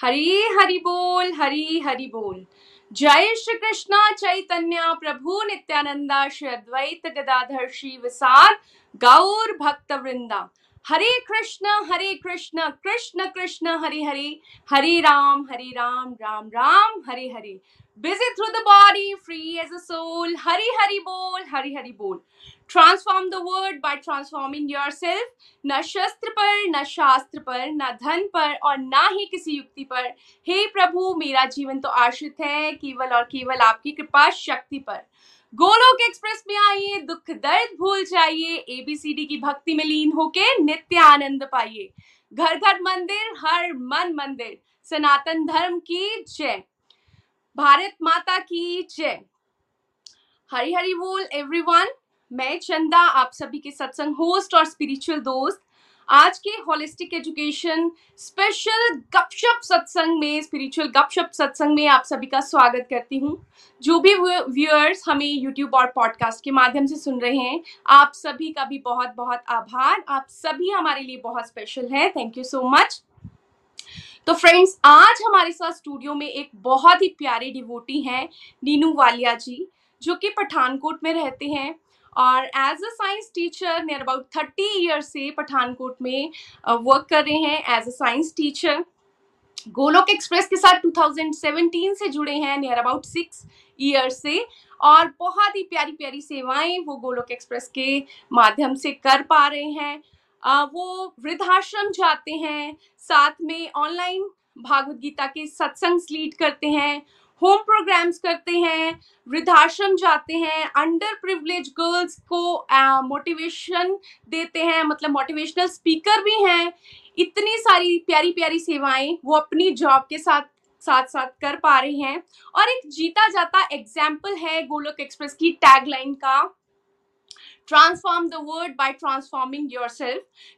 हरी हरि बोल, हरी हरि बोल। जय श्री कृष्ण चैतन्य प्रभु नित्यानंदा श्री अद्वैत गदाधर श्री विसार गौर भक्त वृंदा। हरे कृष्ण हरे कृष्ण कृष्ण कृष्ण, हरे हरे। हरे राम हरे राम राम राम, हरे हरे। Busy through the body, free as a soul. Hari hari bol, hari hari bol. Transform the world by transforming yourself. न शस्त्र पर न शास्त्र पर न धन पर और ना ही किसी युक्ति पर हे प्रभु मेरा जीवन तो आश्रित है केवल और केवल आपकी कृपा शक्ति पर गोलोक एक्सप्रेस में आइए दुख दर्द भूल जाइए एबीसीडी की भक्ति में लीन होके नित्य आनंद पाइए घर घर मंदिर हर मन मंदिर सनातन धर्म की जय भारत माता की जय। हरी हरी बोल एवरीवन मैं चंदा, आप सभी के सत्संग होस्ट और स्पिरिचुअल दोस्त। आज के होलिस्टिक एजुकेशन स्पेशल गपशप सत्संग में स्पिरिचुअल गपशप सत्संग में आप सभी का स्वागत करती हूँ। जो भी व्यूअर्स हमें यूट्यूब और पॉडकास्ट के माध्यम से सुन रहे हैं, आप सभी का भी बहुत बहुत आभार। आप सभी हमारे लिए बहुत स्पेशल हैं। थैंक यू सो मच तो फ्रेंड्स आज हमारे साथ स्टूडियो में एक बहुत ही प्यारे डिवोटी हैं नीनू वालिया जी, जो कि पठानकोट में रहते हैं और as a science teacher near about thirty year से पठानकोट में वर्क कर रहे हैं as a science teacher Golok express के साथ 2017 से जुड़े हैं नियर अबाउट सिक्स ईयर से और बहुत ही प्यारी प्यारी सेवाएँ वो गोलोक एक्सप्रेस के माध्यम से कर पा रहे हैं। वो वृद्धाश्रम जाते हैं, साथ में ऑनलाइन भागवत गीता के सत्संग लीड करते हैं होम प्रोग्राम्स करते हैं, वृद्धाश्रम जाते हैं अंडर प्रिविलेज गर्ल्स को मोटिवेशन देते हैं मतलब मोटिवेशनल स्पीकर भी हैं। इतनी सारी प्यारी प्यारी सेवाएँ वो अपनी जॉब के साथ साथ साथ कर पा रहे हैं। और एक जीता जाता एग्ज़ाम्पल है गोलोक एक्सप्रेस की टैगलाइन का। Transform the world by transforming your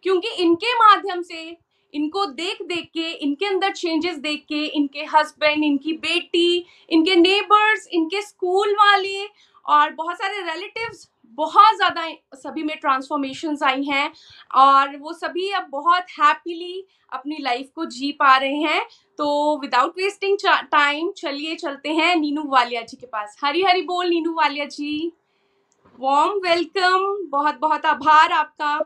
क्योंकि इनके माध्यम से, इनको देख देख के, इनके अंदर चेंजेस देख के, इनके हस्बैंड इनकी बेटी, इनके नेबर्स इनके स्कूल वाले और बहुत सारे रिलेटिव्स बहुत ज़्यादा सभी में ट्रांसफॉर्मेशन आई हैं और वो सभी अब बहुत हैप्पीली अपनी लाइफ को जी पा रहे हैं। तो विदाउट वेस्टिंग टाइम चलिए चलते हैं नीनू वालिया जी के पास। हरी हरी बोल नीनू वालिया जी। वॉर्म वेलकम बहुत बहुत आभार आपका।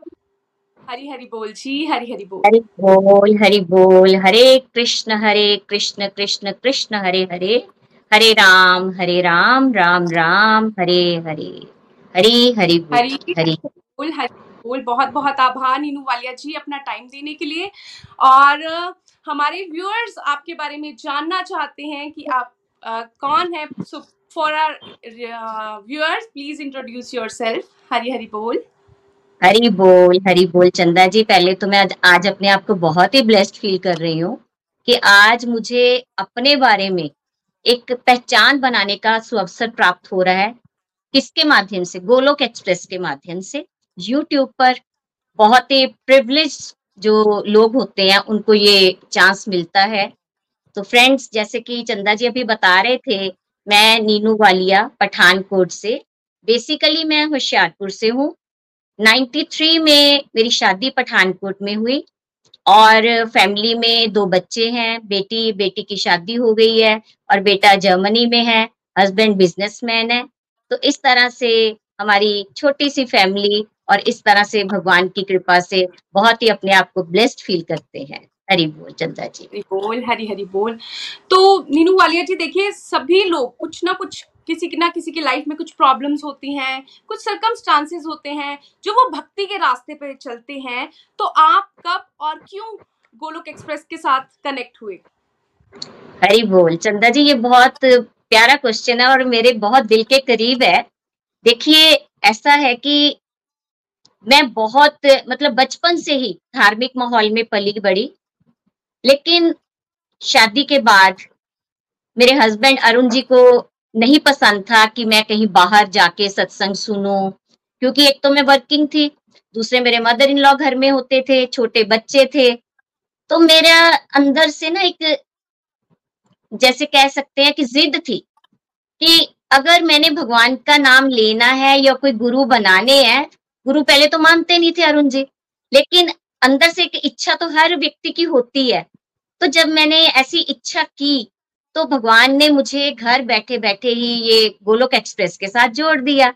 हरी हरी बोल जी हरी हरी बोल। हरि बोल हरि बोल। हरे कृष्ण हरे कृष्ण कृष्ण कृष्ण हरे हरे। हरे राम हरे राम राम राम हरे हरे। हरी हरि हरी हरी बोल हरी बोल। बहुत बहुत आभार नीनू वालिया जी अपना टाइम देने के लिए। और हमारे व्यूअर्स आपके बारे में जानना चाहते हैं कि आप uh, कौन है? So for our viewers please introduce yourself Hari Hari बोल हरी बोल हरी बोल चंदा जी पहले तो मैं आज, आज अपने आप को बहुत ही ब्लेस्ड फील कर रही हूँ कि आज मुझे अपने बारे में एक पहचान बनाने का सुअवसर प्राप्त हो रहा है। किसके माध्यम से? गोलोक एक्सप्रेस के माध्यम से। यूट्यूब पर बहुत ही प्रिविलेज जो लोग होते हैं उनको ये चांस मिलता है। तो फ्रेंड्स जैसे कि चंदा जी अभी बता रहे थे मैं नीनू वालिया पठानकोट से। बेसिकली मैं होशियारपुर से हूँ। 93 में मेरी शादी पठानकोट में हुई और फैमिली में दो बच्चे हैं। बेटी बेटी की शादी हो गई है और बेटा जर्मनी में है। हस्बैंड बिजनेसमैन है। तो इस तरह से हमारी छोटी सी फैमिली और इस तरह से भगवान की कृपा से बहुत ही अपने आप को ब्लेस्ड फील करते हैं। हरी बोल चंदा जी। हरी बोल हरी हरी बोल। तो नीनू वालिया जी देखिए सभी लोग कुछ ना कुछ किसी की ना किसी की लाइफ में कुछ प्रॉब्लम्स होती हैं कुछ सरकमस्टांसेस होते हैं जो वो भक्ति के रास्ते पर चलते हैं। तो आप कब और क्यों गोलोक एक्सप्रेस के साथ कनेक्ट हुए? हरी बोल चंदा जी ये बहुत प्यारा क्वेश्चन है और मेरे बहुत दिल के करीब है। देखिए ऐसा है कि मैं बहुत मतलब बचपन से ही धार्मिक माहौल में पली बड़ी। लेकिन शादी के बाद मेरे हस्बैंड अरुण जी को नहीं पसंद था कि मैं कहीं बाहर जाके सत्संग सुनूं, क्योंकि एक तो मैं वर्किंग थी, दूसरे मेरे मदर इन लॉ घर में होते थे, छोटे बच्चे थे। तो मेरा अंदर से ना एक जैसे कह सकते हैं कि जिद थी कि अगर मैंने भगवान का नाम लेना है या कोई गुरु बनाने हैं, गुरु पहले तो मानते नहीं थे अरुण जी, लेकिन अंदर से एक इच्छा तो हर व्यक्ति की होती है। तो जब मैंने ऐसी इच्छा की तो भगवान ने मुझे घर बैठे बैठे ही ये गोलोक एक्सप्रेस के साथ जोड़ दिया।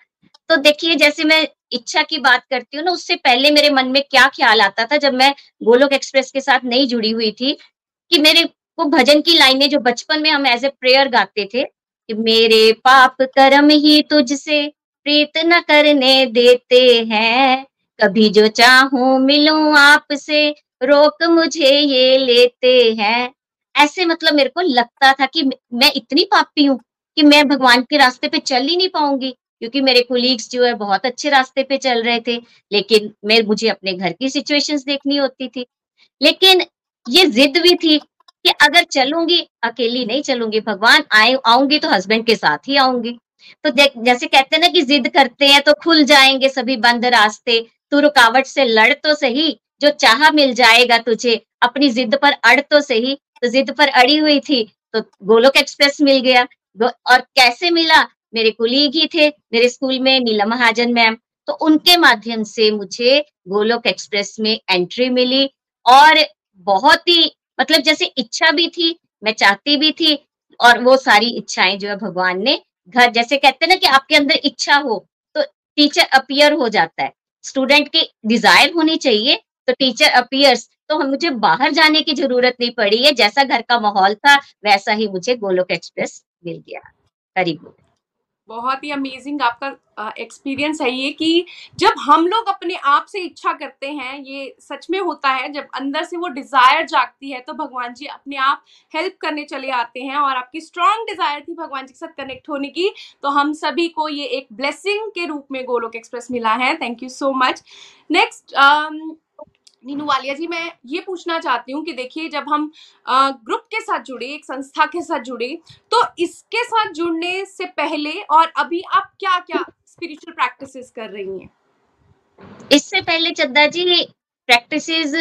तो देखिए, जैसे मैं इच्छा की बात करती हूँ ना, उससे पहले मेरे मन में क्या ख्याल आता था जब मैं गोलोक एक्सप्रेस के साथ नहीं जुड़ी हुई थी, कि मेरे को भजन की लाइनें जो बचपन में हम एज ए प्रेयर गाते थे, कि मेरे पाप कर्म ही तुझसे प्रीत न करने देते हैं, कभी जो चाहूँ मिलूं आपसे रोक मुझे ये लेते हैं। ऐसे मतलब मेरे को लगता था कि मैं इतनी पापी हूँ कि मैं भगवान के रास्ते पे चल ही नहीं पाऊँगी, क्योंकि मेरे कोलीग्स जो है बहुत अच्छे रास्ते पे चल रहे थे, लेकिन मैं, मुझे अपने घर की सिचुएशंस देखनी होती थी। लेकिन ये जिद भी थी कि अगर चलूँगी, अकेली नहीं चलूँगी, भगवान आए, आऊँगी तो हस्बैंड के साथ ही आऊँगी। तो जैसे कहते हैं ना कि जिद करते हैं तो खुल जाएँगे सभी बंद रास्ते, तू रुकावट से लड़ तो सही जो चाह मिल जाएगा तुझे, अपनी जिद पर अड़ तो सही तो जिद पर अड़ी हुई थी तो गोलोक एक्सप्रेस मिल गया। और कैसे मिला? मेरे कुलीग ही थे, मेरे स्कूल में नीलम महाजन मैम। तो उनके माध्यम से मुझे गोलोक एक्सप्रेस में एंट्री मिली। और बहुत ही मतलब जैसे इच्छा भी थी, मैं चाहती भी थी, और वो सारी इच्छाएँ जो है भगवान ने घर, जैसे कहते हैं ना कि आपके अंदर इच्छा हो तो टीचर अपियर हो जाता है। स्टूडेंट की डिज़ायर होनी चाहिए तो टीचर अपियर्स तो हम मुझे बाहर जाने की ज़रूरत नहीं पड़ी है, जैसा घर का माहौल था, वैसा ही मुझे गोलोक एक्सप्रेस मिल गया, करीब बहुत ही अमेजिंग आपका एक्सपीरियंस है ये कि जब हम लोग अपने आप से इच्छा करते हैं, ये सच में होता है, जब अंदर से वो डिज़ायर जागती है तो भगवान जी अपने आप हेल्प करने चले आते हैं और आपकी स्ट्रांग डिज़ायर थी भगवान जी के साथ कनेक्ट होने की तो हम सभी को ये एक ब्लेसिंग के रूप में गोलोक एक्सप्रेस मिला है। Thank you so much next Neenu Walia ji, मैं ये पूछना चाहती हूँ कि देखिए, जब हम ग्रुप के साथ जुड़े, एक संस्था के साथ जुड़े तो इसके साथ जुड़ने से पहले और अभी आप क्या क्या स्पिरिचुअल प्रैक्टिसेस कर रही हैं? इससे पहले चद्दा जी प्रैक्टिसेस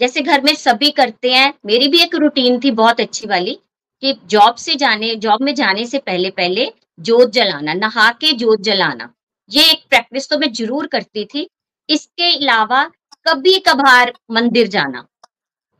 जैसे घर में सभी करते हैं, मेरी भी एक रूटीन थी बहुत अच्छी वाली, कि जॉब से जाने जॉब में जाने से पहले पहले जोत जलाना, नहा के जोत जलाना, ये एक प्रैक्टिस तो मैं ज़रूर करती थी। इसके अलावा कभी कभार मंदिर जाना।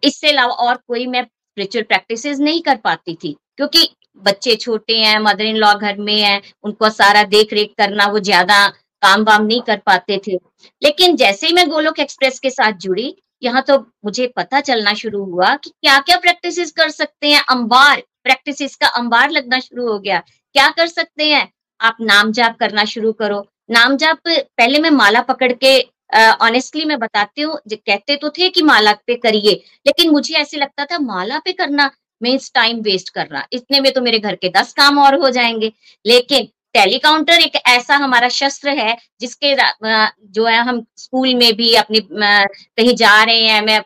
इससे अलावा और कोई मैं स्पिरिचुअल प्रैक्टिस नहीं कर पाती थी, क्योंकि बच्चे छोटे हैं मदर इन लॉ घर में है, उनको सारा देख रेख करना, वो ज़्यादा काम वाम नहीं कर पाते थे। लेकिन जैसे ही मैं गोलोक एक्सप्रेस के साथ जुड़ी, यहाँ तो मुझे पता चलना शुरू हुआ कि क्या क्या प्रैक्टिस कर सकते हैं। अंबार प्रैक्टिस का अंबार लगना शुरू हो गया। क्या कर सकते हैं? आप नाम जाप करना शुरू करो। नाम जाप पहले मैं माला पकड़ के ऑनेस्टली मैं बताती हूँ कहते तो थे कि माला पे करिए, लेकिन मुझे ऐसे लगता था माला पे करना मीन्स टाइम वेस्ट करना इतने में तो मेरे घर के दस काम और हो जाएँगे। लेकिन टेलीकाउंटर एक ऐसा हमारा शस्त्र है, जिसके जो है हम स्कूल में भी अपने कहीं जा रहे हैं, मैं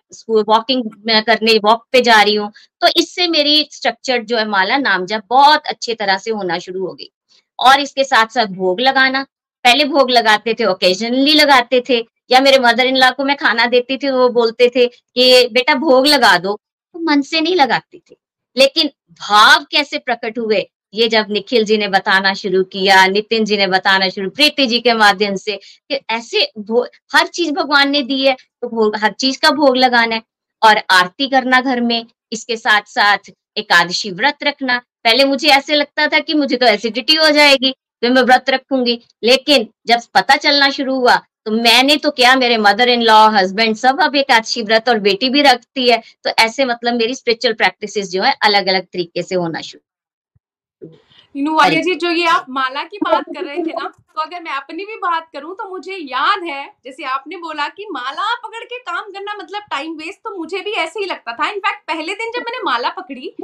वॉकिंग करने वॉक पे जा रही हूँ तो इससे मेरी स्ट्रक्चर जो है माला नामजा बहुत अच्छे तरह से होना शुरू हो गई। और इसके साथ साथ भोग लगाना पहले भोग लगाते थे ओकेजनली लगाते थे, या मेरे मदर इन लॉ को मैं खाना देती थी, वो बोलते थे कि, बेटा, भोग लगा दो। तो मन से नहीं लगाती थी। लेकिन भाव कैसे प्रकट हुए, ये जब निखिल जी ने बताना शुरू किया, नितिन जी ने बताना शुरू, प्रीति जी के माध्यम से, कि ऐसे हर चीज़ भगवान ने दी है तो भोग, हर चीज़ का भोग लगाना है। और आरती करना घर में, इसके साथ साथ एकादशी व्रत रखना। पहले मुझे ऐसे लगता था कि मुझे तो एसिडिटी हो जाएगी। तो मैं व्रत रखूँगी। लेकिन जब पता चलना शुरू हुआ तो मैंने तो क्या मेरे मदर इन लॉ हस्बैंड सब अब एकादशी व्रत और बेटी भी रखती है। तो ऐसे मतलब मेरी स्पिरिचुअल प्रैक्टिस जो है अलग अलग तरीके से होना शुरू। वालिया जी जो ये आप माला की बात कर रहे थे ना तो अगर मैं अपनी भी बात करूँ तो मुझे याद है जैसे आपने बोला कि माला पकड़ के काम करना मतलब टाइम वेस्ट तो मुझे भी ऐसे ही लगता था। इनफैक्ट पहले दिन जब मैंने माला पकड़ी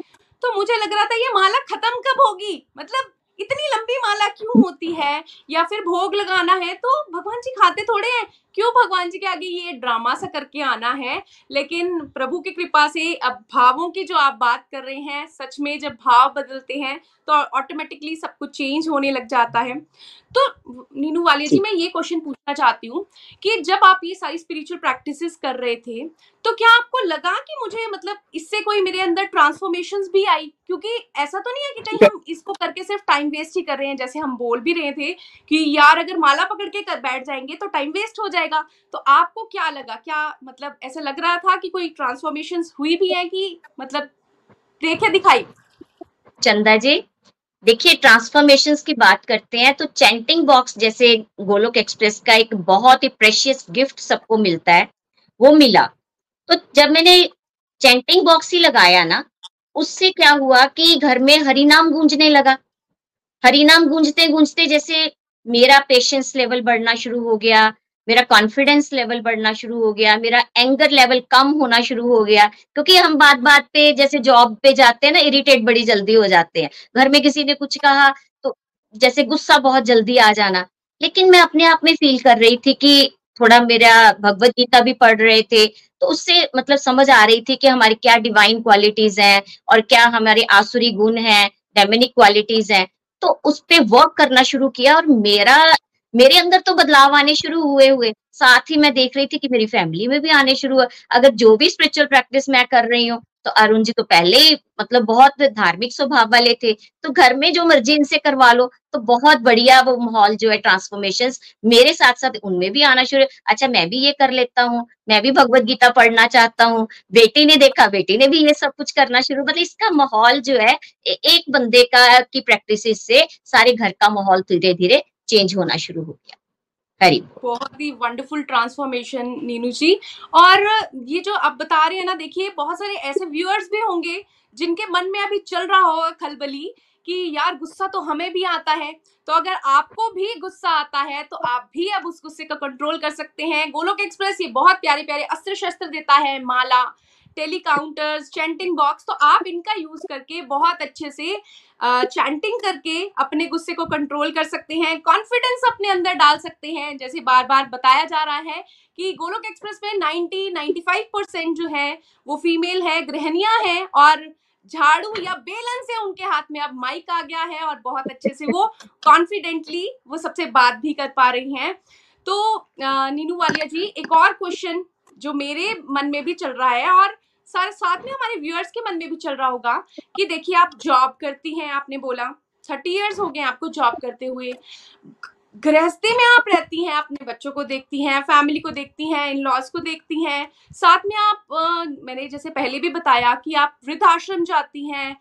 तो मुझे लग रहा था ये माला खत्म कब होगी? मतलब इतनी लंबी माला क्यों होती है? या फिर भोग लगाना है तो भगवान जी खाते थोड़े हैं। क्यों भगवान जी के आगे ये ड्रामा सा करके आना है? लेकिन प्रभु की कृपा से अब भावों की जो आप बात कर रहे हैं, सच में जब भाव बदलते हैं तो ऑटोमेटिकली सब कुछ चेंज होने लग जाता है। तो नीनू वालिया जी मैं ये क्वेश्चन पूछना चाहती हूँ कि जब आप ये सारी स्पिरिचुअल प्रैक्टिसेस कर रहे थे तो क्या आपको लगा कि मुझे मतलब इससे कोई मेरे अंदर ट्रांसफॉर्मेशन भी आई? क्योंकि ऐसा तो नहीं है कि कहीं हम इसको करके सिर्फ़ टाइम वेस्ट ही कर रहे हैं जैसे हम बोल भी रहे थे कि यार अगर माला पकड़ के कर बैठ जाएँगे तो टाइम वेस्ट हो जाएगा। तो आपको क्या लगा? क्या मतलब ऐसा लग रहा था कि कोई ट्रांसफॉर्मेशन हुई भी है कि मतलब देखे दिखाई? चंदा जी देखिए ट्रांसफॉर्मेशंस की बात करते हैं तो चैंटिंग बॉक्स जैसे गोलोक एक्सप्रेस का एक बहुत ही प्रेशियस गिफ्ट सबको मिलता है, वो मिला। तो जब मैंने चैंटिंग बॉक्स ही लगाया ना, उससे क्या हुआ कि घर में हरिनाम गूंजने लगा। हरिनाम गूंजते गूंजते जैसे मेरा पेशेंस लेवल बढ़ना शुरू हो गया मेरा कॉन्फिडेंस लेवल बढ़ना शुरू हो गया, मेरा एंगर लेवल कम होना शुरू हो गया, क्योंकि हम बात बात पे जैसे जॉब पे जाते हैं ना इरिटेट बड़ी जल्दी हो जाते हैं। घर में किसी ने कुछ कहा तो जैसे गुस्सा बहुत जल्दी आ जाना। लेकिन मैं अपने आप में फील कर रही थी कि थोड़ा मेरा भगवत गीता भी पढ़ रहे थे तो उससे मतलब समझ आ रही थी कि हमारी क्या डिवाइन क्वालिटीज हैं और क्या हमारे आसुरी गुण हैं डेमिनिक क्वालिटीज हैं। तो उस पर वर्क करना शुरू किया और मेरा मेरे अंदर तो बदलाव आने शुरू हुए हुए। साथ ही मैं देख रही थी कि मेरी फैमिली में भी आने शुरू हुआ। अगर जो भी स्पिरिचुअल प्रैक्टिस मैं कर रही हूँ तो अरुण जी तो पहले ही मतलब बहुत धार्मिक स्वभाव वाले थे। तो घर में जो मर्ज़ी इनसे करवा लो तो बहुत बढ़िया वो माहौल जो है ट्रांसफॉर्मेशन मेरे साथ साथ उनमें भी आना शुरू अच्छा मैं भी ये कर लेता हूँ, मैं भी भगवत गीता पढ़ना चाहता हूँ। बेटी ने देखा, बेटी ने भी ये सब कुछ करना शुरू मतलब इसका माहौल जो है एक बंदे का की प्रैक्टिस से सारे घर का माहौल धीरे धीरे चेंज होना शुरू हो गया। बहुत ही वंडरफुल ट्रांसफॉर्मेशन नीनू जी। और ये जो आप बता रहे हैं ना, देखिए, बहुत सारे ऐसे व्यूअर्स भी होंगे जिनके मन में अभी चल रहा होगा खलबली कि यार, गुस्सा तो हमें भी आता है। तो अगर आपको भी गुस्सा आता है तो आप भी अब उस गुस्से का कंट्रोल कर सकते हैं। गोलोक एक्सप्रेस ये बहुत प्यारे प्यारे अस्त्र शस्त्र देता है, माला, टेलीकाउंटर्स चैंटिंग बॉक्स तो आप इनका यूज़ करके बहुत अच्छे से चैंटिंग करके अपने गुस्से को कंट्रोल कर सकते हैं कॉन्फिडेंस अपने अंदर डाल सकते हैं। जैसे बार बार बताया जा रहा है कि गोलोक एक्सप्रेस में 90 95 परसेंट जो है, वो फीमेल है, गृहणियाँ हैं और झाड़ू या बेलन से उनके हाथ में अब माइक आ गया है और बहुत अच्छे से वो कॉन्फिडेंटली वो सबसे बात भी कर पा रही हैं। तो नीनू वालिया जी, एक और क्वेश्चन जो मेरे मन में भी चल रहा है और सारे साथ में हमारे व्यूअर्स के मन में भी चल रहा होगा कि देखिए आप जॉब करती हैं आपने बोला। थर्टी इयर्स हो गए आपको जॉब करते हुए। गृहस्थी में आप रहती हैं अपने बच्चों को देखती हैं फैमिली को देखती हैं इन लॉज को देखती हैं। साथ में आप आ, मैंने जैसे पहले भी बताया कि आप वृद्धाश्रम जाती हैं।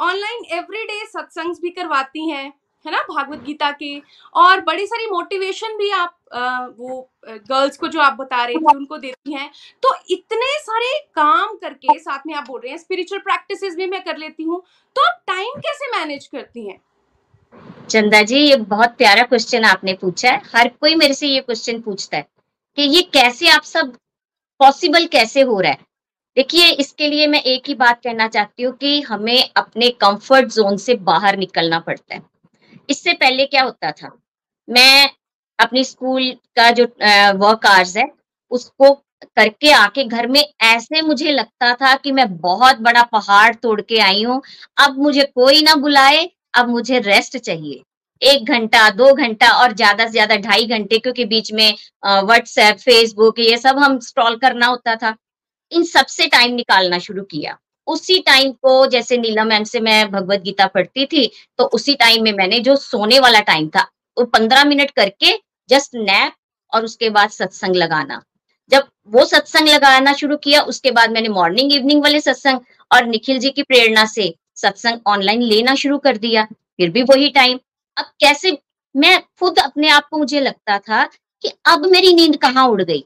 ऑनलाइन एवरीडे सत्संग भी करवाती हैं। है ना भागवत गीता के। और बड़ी सारी मोटिवेशन भी आप आ, वो गर्ल्स को जो आप बता रहे थे उनको देती हैं। तो इतने सारे काम करके साथ में आप बोल रहे हैं स्पिरिचुअल प्रैक्टिसेस भी मैं कर लेती हूँ। तो आप टाइम कैसे मैनेज करती हैं? चंदा जी ये बहुत प्यारा क्वेश्चन आपने पूछा है। हर कोई मेरे से ये क्वेश्चन पूछता है कि ये कैसे आप सब पॉसिबल कैसे हो रहा है? देखिए इसके लिए मैं एक ही बात कहना चाहती हूँ कि हमें अपने कंफर्ट जोन से बाहर निकलना पड़ता है। इससे पहले क्या होता था? मैं अपनी स्कूल का जो वर्क आवर्स है, उसको करके आके घर में ऐसे मुझे लगता था कि मैं बहुत बड़ा पहाड़ तोड़ के आई हूँ। अब मुझे कोई ना बुलाए, अब मुझे रेस्ट चाहिए। एक घंटा, दो घंटा और ज़्यादा से ज़्यादा ढाई घंटे, क्योंकि बीच में व्हाट्सएप फेसबुक ये सब हम स्क्रॉल करना होता था। इन सबसे टाइम निकालना शुरू किया। उसी टाइम को, जैसे नीलम मैम से मैं भगवत गीता पढ़ती थी तो उसी टाइम में मैंने जो सोने वाला टाइम था, वो पंद्रह मिनट करके जस्ट नैप और उसके बाद सत्संग लगाना। जब वो सत्संग लगाना शुरू किया, उसके बाद मैंने मॉर्निंग इवनिंग वाले सत्संग और निखिल जी की प्रेरणा से सत्संग ऑनलाइन लेना शुरू कर दिया, फिर भी वही टाइम अब कैसे, मैं खुद अपने आप को, मुझे लगता था कि अब मेरी नींद कहाँ उड़ गई?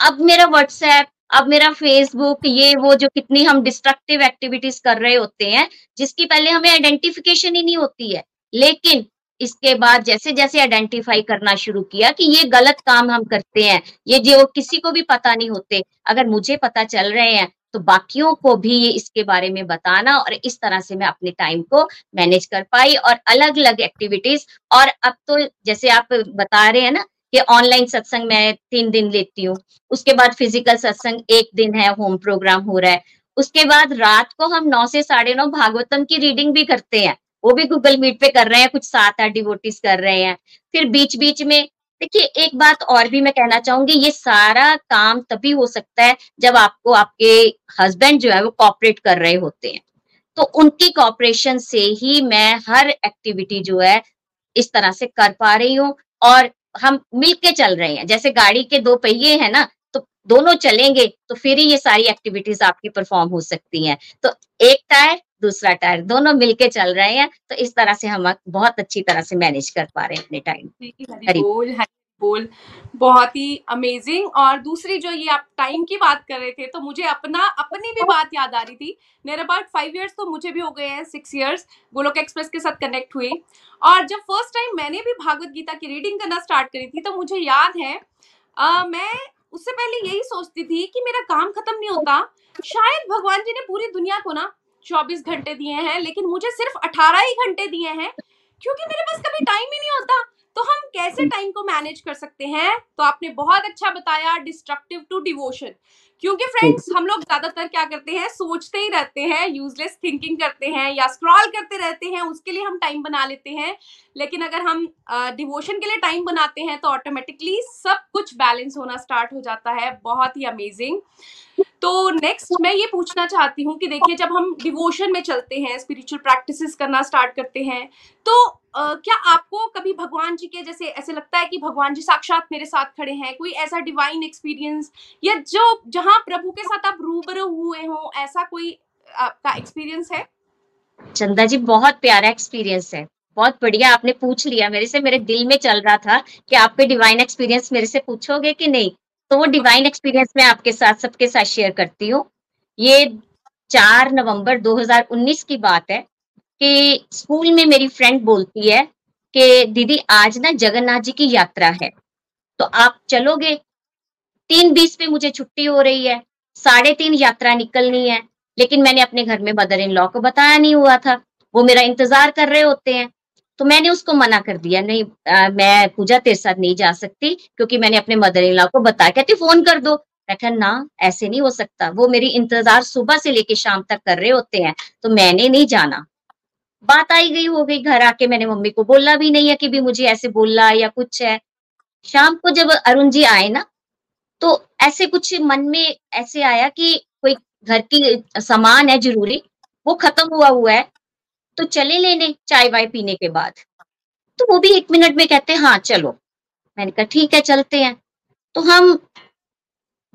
अब मेरा व्हाट्सएप अब मेरा फेसबुक ये वो जो कितनी हम डिस्ट्रक्टिव एक्टिविटीज़ कर रहे होते हैं, जिसकी पहले हमें आइडेंटिफिकेशन ही नहीं होती है। लेकिन इसके बाद जैसे जैसे आइडेंटिफाई करना शुरू किया कि ये गलत काम हम करते हैं, ये जो किसी को भी पता नहीं होते, अगर मुझे पता चल रहे हैं तो बाकियों को भी इसके बारे में बताना और इस तरह से मैं अपने टाइम को मैनेज कर पाई और अलग अलग एक्टिविटीज़ और अब तो जैसे आप बता रहे हैं ना कि ऑनलाइन सत्संग मैं तीन दिन लेती हूँ। उसके बाद फ़िज़िकल सत्संग एक दिन है होम प्रोग्राम हो रहा है। उसके बाद रात को हम नौ से साढ़े नौ भागवतम की रीडिंग भी करते हैं। वो भी गूगल मीट पे कर रहे हैं, कुछ सात आठ डिवोटिस कर रहे हैं। फिर बीच बीच में, देखिए, एक बात और भी मैं कहना चाहूँगी, ये सारा काम तभी हो सकता है जब आपको आपके हस्बैंड जो है वो कॉपरेट कर रहे होते हैं। तो उनकी कॉपरेशन से ही मैं हर एक्टिविटी जो है इस तरह से कर पा रही हूँ और हम मिलके चल रहे हैं। जैसे गाड़ी के दो पहिए हैं ना तो दोनों चलेंगे तो फिर ही ये सारी एक्टिविटीज़ आपकी परफॉर्म हो सकती हैं। तो एक टायर दूसरा टायर दोनों मिलके चल रहे हैं तो इस तरह से हम बहुत अच्छी तरह से मैनेज कर पा रहे हैं अपने टाइम बोल बहुत ही अमेजिंग और दूसरी जो ये आप टाइम की बात कर रहे थे तो मुझे अपना अपनी भी बात याद आ रही थी। नियर अबाउट फाइव इयर्स तो मुझे भी हो गए हैं सिक्स इयर्स गोलोक एक्सप्रेस के साथ कनेक्ट हुए और जब फ़र्स्ट टाइम मैंने भी भागवत गीता की रीडिंग करना स्टार्ट करी थी तो मुझे याद है आ, मैं उससे पहले यही सोचती थी कि मेरा काम खत्म नहीं होता। शायद भगवान जी ने पूरी दुनिया को ना चौबीस घंटे दिए हैं लेकिन मुझे सिर्फ़ अठारह ही घंटे दिए हैं क्योंकि मेरे पास कभी टाइम ही नहीं होता। तो हम कैसे टाइम को मैनेज कर सकते हैं? तो आपने बहुत अच्छा बताया डिस्ट्रक्टिव टू डिवोशन क्योंकि फ्रेंड्स हम लोग ज़्यादातर क्या करते हैं सोचते ही रहते हैं यूजलेस थिंकिंग करते हैं या स्क्रॉल करते रहते हैं उसके लिए हम टाइम बना लेते हैं। लेकिन अगर हम डिवोशन के लिए टाइम बनाते हैं तो ऑटोमेटिकली सब कुछ बैलेंस होना स्टार्ट हो जाता है। बहुत ही अमेजिंग तो नेक्स्ट मैं ये पूछना चाहती हूँ कि देखिए जब हम डिवोशन में चलते हैं स्पिरिचुअल प्रैक्टिसेस करना स्टार्ट करते हैं तो Uh, क्या आपको कभी भगवान जी के जैसे ऐसे लगता है कि भगवान जी साक्षात मेरे साथ खड़े हैं? कोई ऐसा डिवाइन एक्सपीरियंस या जो जहाँ प्रभु के साथ आप रूबरू हुए हो ऐसा कोई आपका एक्सपीरियंस है? चंदा जी बहुत प्यारा एक्सपीरियंस है। बहुत बढ़िया आपने पूछ लिया। मेरे से मेरे दिल में चल रहा था कि आपके डिवाइन एक्सपीरियंस मेरे से पूछोगे कि नहीं। तो वो डिवाइन एक्सपीरियंस मैं आपके साथ, सबके साथ शेयर करती हूँ। ये चार नवंबर 2019 की बात है कि स्कूल में मेरी फ्रेंड बोलती है कि, दीदी, आज ना जगन्नाथ जी की यात्रा है। तो आप चलोगे? तीन बीस पे मुझे छुट्टी हो रही है। साढ़े तीन यात्रा निकलनी है। लेकिन मैंने अपने घर में मदर इन लॉ को बताया नहीं हुआ था। वो मेरा इंतज़ार कर रहे होते हैं। तो मैंने उसको मना कर दिया नहीं आ, मैं पूजा तेरे साथ नहीं जा सकती क्योंकि मैंने अपने मदर इन लॉ को बताया। कहती फ़ोन कर दो। मैं ना ऐसे नहीं हो सकता। वो मेरी इंतज़ार सुबह से लेके शाम तक कर रहे होते हैं तो मैंने नहीं जाना। बात आई गई हो गई घर आके मैंने मम्मी को बोला भी नहीं है कि भी मुझे ऐसे बोला या कुछ है। शाम को जब अरुण जी आए ना तो ऐसे कुछ मन में ऐसे आया कि कोई घर की सामान है ज़रूरी वो खत्म हुआ हुआ है। तो चले लेने चाय वाय पीने के बाद। तो वो भी एक मिनट में कहते हैं हाँ चलो। मैंने कहा, ठीक है, चलते हैं। तो हम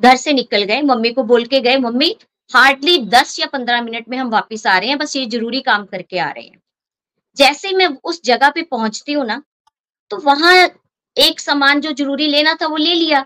घर से निकल गए, मम्मी को बोल के गए, मम्मी हार्डली दस या पंद्रह मिनट में हम वापिस आ रहे हैं, बस ये ज़रूरी काम करके आ रहे हैं। जैसे मैं उस जगह पे पहुँचती हूँ ना तो वहाँ एक सामान जो ज़रूरी लेना था, वो ले लिया।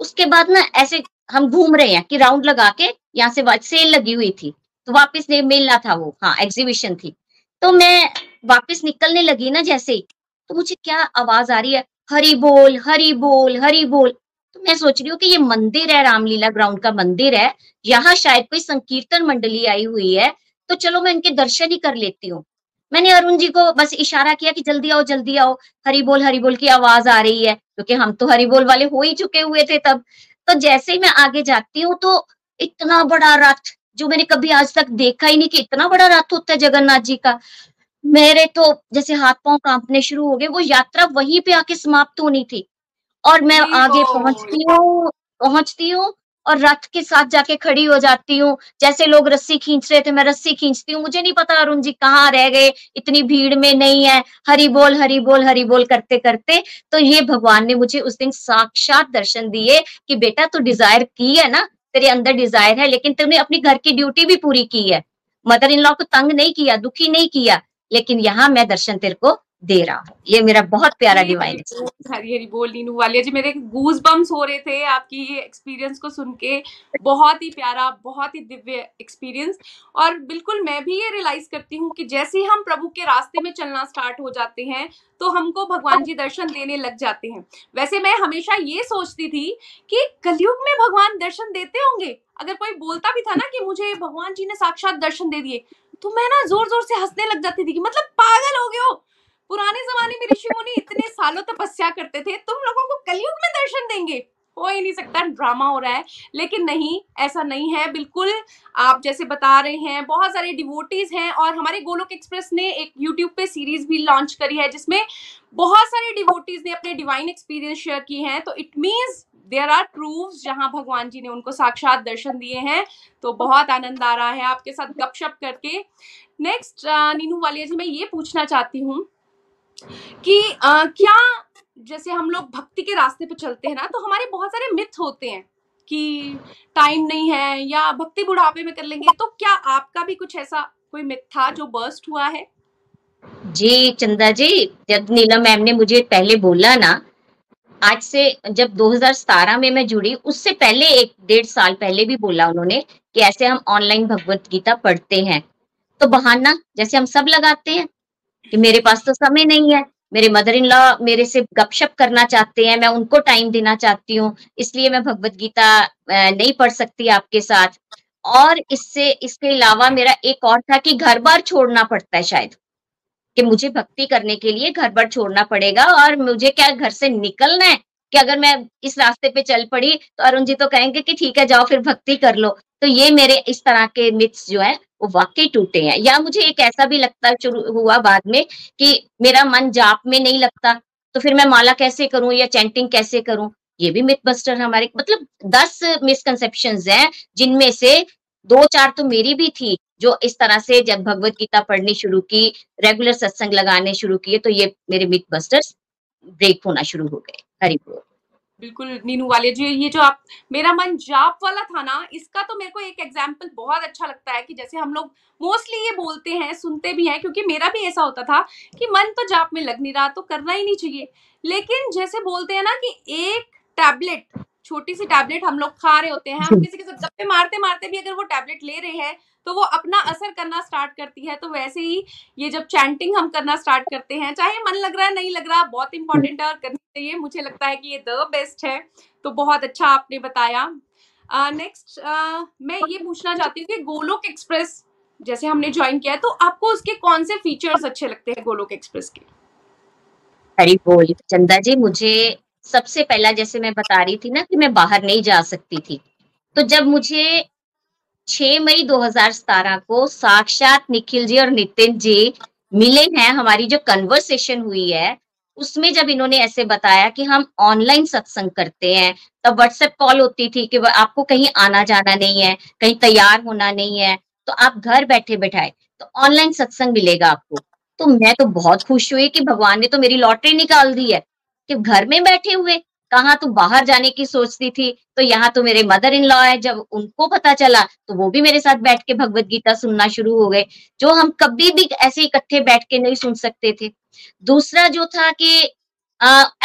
उसके बाद ना, ऐसे हम घूम रहे हैं कि राउंड लगा के यहाँ से सेल लगी हुई थी तो वापस मिलना था वो हाँ एग्जीबिशन थी। तो मैं वापस निकलने लगी ना जैसे तो मुझे क्या आवाज़ आ रही है? हरी बोल हरी बोल हरी बोल। तो मैं सोच रही हूँ कि ये मंदिर है, रामलीला ग्राउंड का मंदिर है। यहाँ शायद कोई संकीर्तन मंडली आई हुई है। तो चलो मैं इनके दर्शन ही कर लेती हूँ। मैंने अरुण जी को बस इशारा किया कि जल्दी आओ जल्दी आओ। हरी बोल हरी बोल की आवाज़ आ रही है, क्योंकि हम तो हरी बोल वाले हो ही चुके हुए थे तब। तो जैसे ही मैं आगे जाती हूँ तो इतना बड़ा रथ जो मैंने कभी आज तक देखा ही नहीं कि इतना बड़ा रथ होता है जगन्नाथ जी का। मेरे तो जैसे हाथ पाँव कांपने शुरू हो गए वो यात्रा वहीं पे आके समाप्त होनी थी। और मैं आगे पहुँचती हूँ पहुँचती हूँ और रथ के साथ जाके खड़ी हो जाती हूँ। जैसे लोग रस्सी खींच रहे थे मैं रस्सी खींचती हूँ। मुझे नहीं पता अरुण जी कहाँ रह गए इतनी भीड़ में नहीं है। हरी बोल हरी बोल हरी बोल करते करते तो ये भगवान ने मुझे उस दिन साक्षात दर्शन दिए कि बेटा तू डिज़ायर की है ना? तेरे अंदर डिज़ायर है, लेकिन तुमने अपनी घर की ड्यूटी भी पूरी की है। मदर इन लॉ को तंग नहीं किया, दुखी नहीं किया, लेकिन यहाँ मैं दर्शन तेरे को दे रहा हूँ। ये मेरा बहुत प्यारा डिवाइन हरी हरी बोल नीनू वालिया जी मेरे गूज बम्स हो रहे थे आपकी ये एक्सपीरियंस को सुन के। बहुत ही प्यारा बहुत ही दिव्य एक्सपीरियंस और बिल्कुल मैं भी ये रियलाइज़ करती हूँ कि जैसे ही हम प्रभु के रास्ते में चलना स्टार्ट हो जाते हैं तो हमको भगवान जी दर्शन देने लग जाते हैं। वैसे मैं हमेशा ये सोचती थी कि कलयुग में भगवान दर्शन देते होंगे? अगर कोई बोलता भी था ना कि मुझे भगवान जी ने साक्षात दर्शन दे दिए तो मैं ना ज़ोर ज़ोर से हंसने लग जाती थी कि मतलब पागल हो गए हो। पुराने जमाने में ऋषि मुनि इतने सालों तपस्या करते थे, तुम लोगों को कलयुग में दर्शन देंगे। हो ही नहीं सकता ड्रामा हो रहा है। लेकिन नहीं, ऐसा नहीं है, बिल्कुल आप जैसे बता रहे हैं, बहुत सारे डिवोटीज हैं और हमारे गोलोक एक्सप्रेस ने एक यूट्यूब पे सीरीज़ भी लॉन्च करी है, जिसमें बहुत सारे डिवोटीज ने अपने डिवाइन एक्सपीरियंस शेयर किए हैं। तो it means there are proof जहाँ भगवान जी ने उनको साक्षात दर्शन दिए हैं। तो बहुत आनंद आ रहा है आपके साथ गपशप करके। नेक्स्ट नीनू वालिया जी, मैं ये पूछना चाहती हूँ कि आ, क्या जैसे हम लोग भक्ति के रास्ते पे चलते हैं ना तो हमारे बहुत सारे मिथ होते हैं कि टाइम नहीं है या भक्ति बुढ़ापे में कर लेंगे तो क्या आपका भी कुछ ऐसा कोई मिथ था जो बर्स्ट हुआ है? जी चंदा जी जब नीलम मैम ने मुझे पहले बोला ना आज से जब 2017 में मैं जुड़ी उससे पहले एक डेढ़ साल पहले भी बोला उन्होंने कि ऐसे हम ऑनलाइन भगवत गीता पढ़ते हैं। तो बहाना जैसे हम सब लगाते हैं कि मेरे पास तो समय नहीं है। मेरे मदर इन लॉ मेरे से गपशप करना चाहते हैं, मैं उनको टाइम देना चाहती हूँ, इसलिए मैं भगवत गीता नहीं पढ़ सकती आपके साथ। और इससे, इसके अलावा मेरा एक और था कि घर बार छोड़ना पड़ता है शायद, कि मुझे भक्ति करने के लिए घर बार छोड़ना पड़ेगा और मुझे क्या घर से निकलना है? कि अगर मैं इस रास्ते पे चल पड़ी तो अरुण जी तो कहेंगे कि ठीक है, जाओ फिर भक्ति कर लो। तो ये मेरे इस तरह के मिथ्स जो है वो वाकई टूटे हैं। या मुझे एक ऐसा भी लगता हुआ बाद में कि मेरा मन जाप में नहीं लगता तो फिर मैं माला कैसे करूँ या चैंटिंग कैसे करूँ? ये भी मिथ बस्टर हमारे। मतलब दस मिसकनसेप्शन हैं, जिनमें से दो चार तो मेरी भी थी, जो इस तरह से जब भगवत गीता पढ़नी शुरू की रेगुलर सत्संग लगाने शुरू किए तो ये मेरे मिथ बस्टर्स ब्रेक होना शुरू हो गए। हरी बोल। बिल्कुल नीनू वाले जी ये जो आप मेरा मन जाप वाला था ना इसका तो मेरे को एक एग्ज़ाम्पल बहुत अच्छा लगता है कि जैसे हम लोग मोस्टली ये बोलते हैं सुनते भी हैं क्योंकि मेरा भी ऐसा होता था कि मन तो जाप में लग नहीं रहा तो करना ही नहीं चाहिए। लेकिन जैसे बोलते हैं ना कि एक टैबलेट छोटी सी टैबलेट हम लोग खा रहे होते हैं हम किसी के साथ गप्पे मारते मारते भी अगर वो टैबलेट ले रहे हैं तो वो अपना असर करना स्टार्ट करती है। तो वैसे ही ये जब चैंटिंग हम करना स्टार्ट करते हैं चाहे मन लग रहा है नहीं लग रहा बहुत इंपॉर्टेंट है और करनी चाहिए। मुझे लगता है कि ये द बेस्ट है। तो बहुत अच्छा आपने बताया। नेक्स्ट uh, uh, मैं ये पूछना चाहती हूँ कि गोलोक एक्सप्रेस जैसे हमने ज्वाइन किया तो आपको उसके कौन से फीचर्स अच्छे लगते हैं गोलोक एक्सप्रेस के? हरी बोल चंदा जी मुझे सबसे पहला जैसे मैं बता रही थी ना कि मैं बाहर नहीं जा सकती थी। तो जब मुझे 6 मई 2017 को साक्षात निखिल जी और नितिन जी मिले हैं। हमारी जो कन्वर्सेशन हुई है, उसमें जब इन्होंने ऐसे बताया कि हम ऑनलाइन सत्संग करते हैं, तब व्हाट्सएप कॉल होती थी कि आपको कहीं आना जाना नहीं है, कहीं तैयार होना नहीं है तो आप घर बैठे बैठाए तो ऑनलाइन सत्संग मिलेगा आपको। तो मैं तो बहुत खुश हुई कि भगवान ने तो मेरी लॉटरी निकाल दी है, कि घर में बैठे हुए कहा तू बाहर जाने की सोचती थी? तो यहाँ तो मेरे मदर इन लॉ है। जब उनको पता चला तो वो भी मेरे साथ बैठ के भगवत गीता सुनना शुरू हो गए, जो हम कभी भी ऐसे इकट्ठे बैठ के नहीं सुन सकते थे। दूसरा जो था कि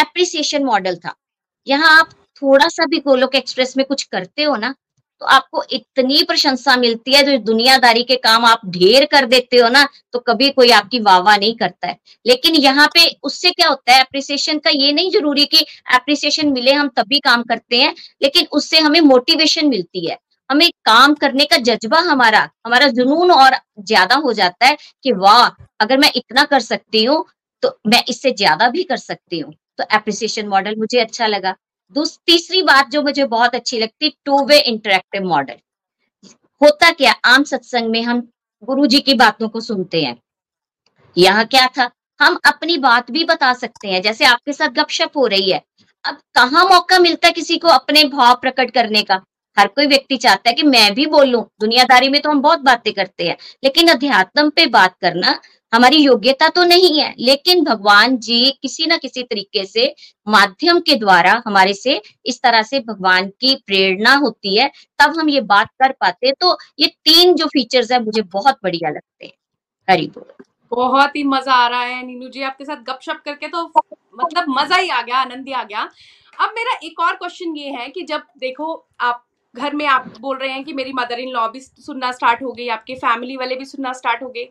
एप्रिसिएशन मॉडल था। यहाँ आप थोड़ा सा भी गोलोक एक्सप्रेस में कुछ करते हो ना तो आपको इतनी प्रशंसा मिलती है, जो दुनियादारी के काम आप ढेर कर देते हो ना तो कभी कोई आपकी वाह नहीं करता है। लेकिन यहाँ पे उससे क्या होता है अप्रिसिएशन का ये नहीं ज़रूरी कि अप्रिसिएशन मिले, हम तभी काम करते हैं, लेकिन उससे हमें मोटिवेशन मिलती है। हमें काम करने का जज्बा हमारा हमारा जुनून और ज़्यादा हो जाता है कि वाह, अगर मैं इतना कर सकती हूँ तो मैं इससे ज़्यादा भी कर सकती हूँ। तो एप्रिसिएशन मॉडल मुझे अच्छा लगा। तीसरी बात जो मुझे बहुत अच्छी लगती टू वे इंटरेक्टिव मॉडल होता क्या, आम सत्संग में हम गुरु जी की बातों को सुनते हैं। यहाँ क्या था, हम अपनी बात भी बता सकते हैं, जैसे आपके साथ गपशप हो रही है। अब कहाँ मौका मिलता है किसी को अपने भाव प्रकट करने का? हर कोई व्यक्ति चाहता है कि मैं भी बोलूँ। दुनियादारी में तो हम बहुत बातें करते हैं, लेकिन अध्यात्म पे बात करना हमारी योग्यता तो नहीं है, लेकिन भगवान जी किसी ना किसी तरीके से माध्यम के द्वारा हमारे से इस तरह से भगवान की प्रेरणा होती है, तब हम ये बात कर पाते तो ये तीन जो फीचर्स है, मुझे बहुत बढ़िया लगते हैं। हरी बोल। बहुत ही मज़ा आ रहा है, नीनू जी, आपके साथ गपशप करके तो मतलब मज़ा ही आ गया, आनंद ही आ गया। अब मेरा एक और क्वेश्चन ये है कि जब देखो आप घर में आप बोल रहे हैं कि मेरी मदर इन लॉ भी सुनना स्टार्ट हो गई आपके फैमिली वाले भी सुनना स्टार्ट हो गए।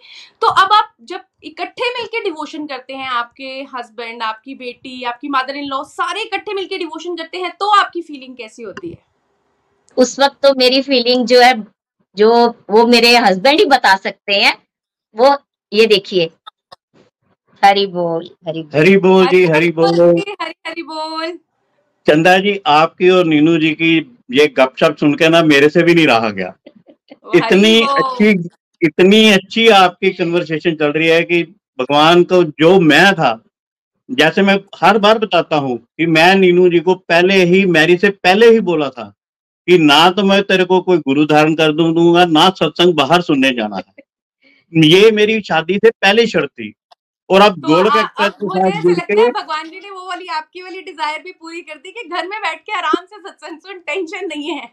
तो अब आप जब इकट्ठे मिलके डिवोशन करते हैं आपके हस्बैंड आपकी बेटी आपकी मदर इन लॉ सारे इकट्ठे मिलके डिवोशन करते हैं तो आपकी फीलिंग कैसी होती है? उस वक्त तो मेरी फीलिंग जो है जो वो मेरे हस्बैंड ही बता सकते हैं वो ये देखिए। हरी बोल हरी बोल। हरी बोल जी हरी बोल हरी हरी बोल। चंदा जी आपकी और नीनू जी की ये गपशप सुन के ना मेरे से भी नहीं रहा गया। इतनी अच्छी इतनी अच्छी आपकी कन्वर्सेशन चल रही है कि भगवान को जो मैं था जैसे मैं हर बार बताता हूँ कि मैं नीनू जी को पहले ही मैरी से पहले ही बोला था कि ना तो मैं तेरे को कोई गुरु धारण कर दूँगा ना सत्संग बाहर सुनने जाना है। ये मेरी शादी से पहले शर्त थी। और अब तो अब के साथ ऐसा जुड़ के भगवान जी ने वो वाली आपकी वाली डिज़ायर भी पूरी कर दी कि घर में बैठ के आराम से सत्संग सुन टेंशन नहीं है।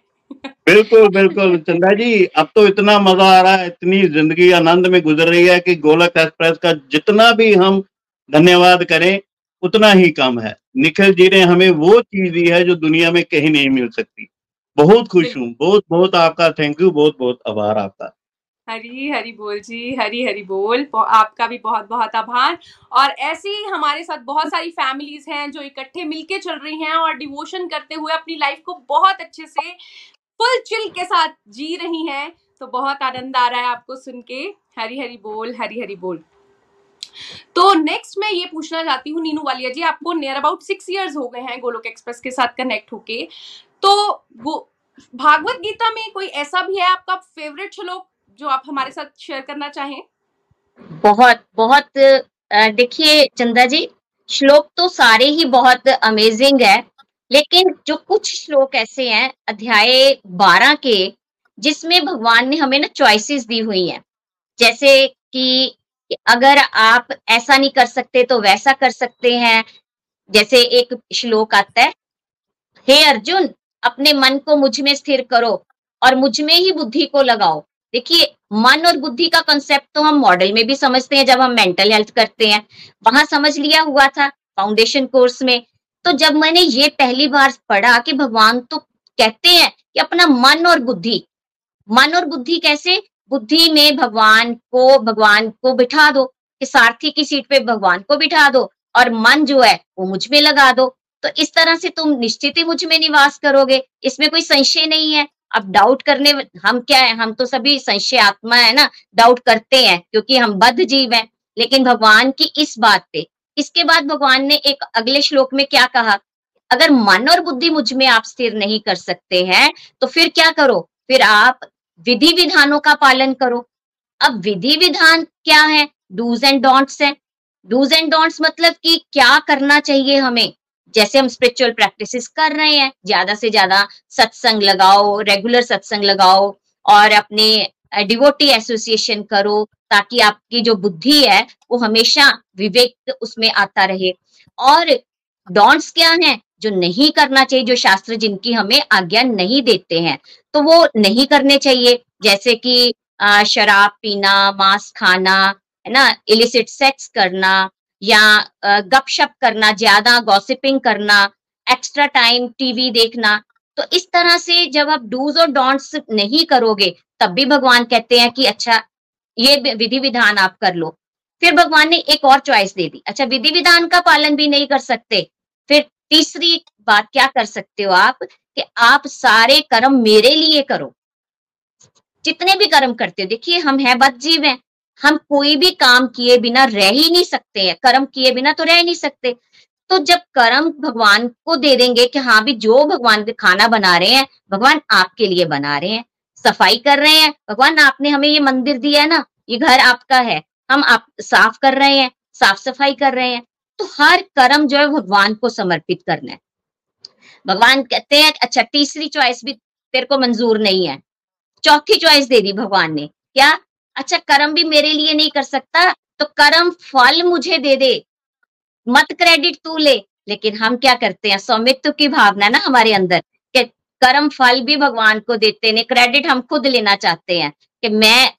बिल्कुल बिल्कुल। चंदा जी अब तो इतना मज़ा आ रहा है इतनी ज़िंदगी आनंद में गुजर रही है कि गोलक एक्सप्रेस का जितना भी हम धन्यवाद करें उतना ही कम है। निखिल जी ने हमें वो चीज़ दी है जो दुनिया में कहीं नहीं मिल सकती। बहुत खुश हूँ बहुत बहुत आपका थैंक यू बहुत बहुत आभार आपका। हरी हरी बोल जी, हरी हरी बोल। आपका भी बहुत बहुत आभार। और ऐसे ही हमारे साथ बहुत सारी फैमिलीज़ हैं जो इकट्ठे मिलके चल रही हैं और डिवोशन करते हुए अपनी लाइफ को बहुत अच्छे से फुल चिल के साथ जी रही हैं। तो बहुत आनंद आ रहा है आपको सुन के। हरी हरी बोल, हरी हरी बोल। तो नेक्स्ट मैं ये पूछना चाहती हूँ, नीनू वालिया जी, आपको नियर अबाउट सिक्स इयर्स हो गए हैं गोलोक एक्सप्रेस के साथ कनेक्ट होके। तो वो भागवत गीता में कोई ऐसा भी है आपका फेवरेट श्लोक? जो आप हमारे साथ शेयर करना चाहें। बहुत बहुत देखिए चंदा जी, श्लोक तो सारे ही बहुत अमेजिंग है, लेकिन जो कुछ श्लोक ऐसे हैं, अध्याय बारह के, जिसमें भगवान ने हमें ना चॉइसेस दी हुई हैं। जैसे कि अगर आप ऐसा नहीं कर सकते तो वैसा कर सकते हैं। जैसे एक श्लोक आता है, हे अर्जुन, अपने मन को मुझमें स्थिर करो और मुझमें ही बुद्धि को लगाओ। देखिए, मन और बुद्धि का कंसेप्ट तो हम मॉडल में भी समझते हैं, जब हम मेंटल हेल्थ करते हैं। वहाँ समझ लिया हुआ था फाउंडेशन कोर्स में। तो जब मैंने ये पहली बार पढ़ा कि भगवान तो कहते हैं कि अपना मन और बुद्धि, मन और बुद्धि कैसे? बुद्धि में भगवान को भगवान को बिठा दो, कि सारथी की सीट पे भगवान को बिठा दो, और मन जो है, वो मुझमें लगा दो। तो इस तरह से तुम निश्चित ही मुझमें निवास करोगे। इसमें कोई संशय नहीं है। अब डाउट करने हम क्या है? हम तो सभी संशय आत्मा है ना? डाउट करते हैं, क्योंकि हम बद्ध जीव हैं। लेकिन भगवान की इस बात पे, इसके बाद भगवान ने एक अगले श्लोक में क्या कहा? अगर मन और बुद्धि मुझमें आप स्थिर नहीं कर सकते हैं तो फिर क्या करो? फिर आप विधि विधानों का पालन करो। अब विधि विधान क्या है? डूज एंड डोंट्स है। डूज एंड डोंट्स मतलब कि क्या करना चाहिए हमें? जैसे हम स्पिरिचुअल प्रैक्टिसेस कर रहे हैं, ज़्यादा से ज़्यादा सत्संग लगाओ रेगुलर सत्संग लगाओ और अपने डिवोटी एसोसिएशन करो ताकि आपकी जो बुद्धि है, वो हमेशा विवेक उसमें आता रहे। और डॉन्ट्स क्या है? जो नहीं करना चाहिए, जो शास्त्र जिनकी हमें आज्ञा नहीं देते हैं तो वो नहीं करने चाहिए। जैसे कि शराब पीना, मांस खाना, है ना? इलिसिट सेक्स करना या गपशप करना, ज़्यादा गॉसिपिंग करना एक्स्ट्रा टाइम टीवी देखना तो इस तरह से जब आप डूज और डोंट्स नहीं करोगे, तब भी भगवान कहते हैं कि अच्छा ये विधि विधान आप कर लो। फिर भगवान ने एक और चॉइस दे दी। अच्छा विधि विधान का पालन भी नहीं कर सकते। फिर तीसरी बात क्या कर सकते हो आप? कि आप सारे कर्म मेरे लिए करो। जितने भी कर्म करते हो, देखिए हम है बद जीव हैं। हम कोई भी काम किए बिना रह ही नहीं सकते हैं, कर्म किए बिना तो रह नहीं सकते। तो जब कर्म भगवान को दे देंगे कि हाँ भी जो भगवान खाना बना रहे हैं, भगवान आपके लिए बना रहे हैं, सफ़ाई कर रहे हैं, भगवान आपने हमें ये मंदिर दिया है ना, ये घर आपका है, हम आप साफ़ कर रहे हैं, साफ़ सफ़ाई कर रहे हैं तो हर कर्म जो है भगवान को समर्पित करना है। भगवान कहते हैं अच्छा तीसरी चॉइस भी तेरे को मंजूर नहीं है। चौथी चॉइस दे दी भगवान ने, क्या? अच्छा कर्म भी मेरे लिए नहीं कर सकता तो कर्म फल मुझे दे दे। मत क्रेडिट तू ले, लेकिन हम क्या करते हैं? स्वामित्व की भावना ना हमारे अंदर, कि कर्म फल भी भगवान को देते ने क्रेडिट हम खुद लेना चाहते हैं, कि मैं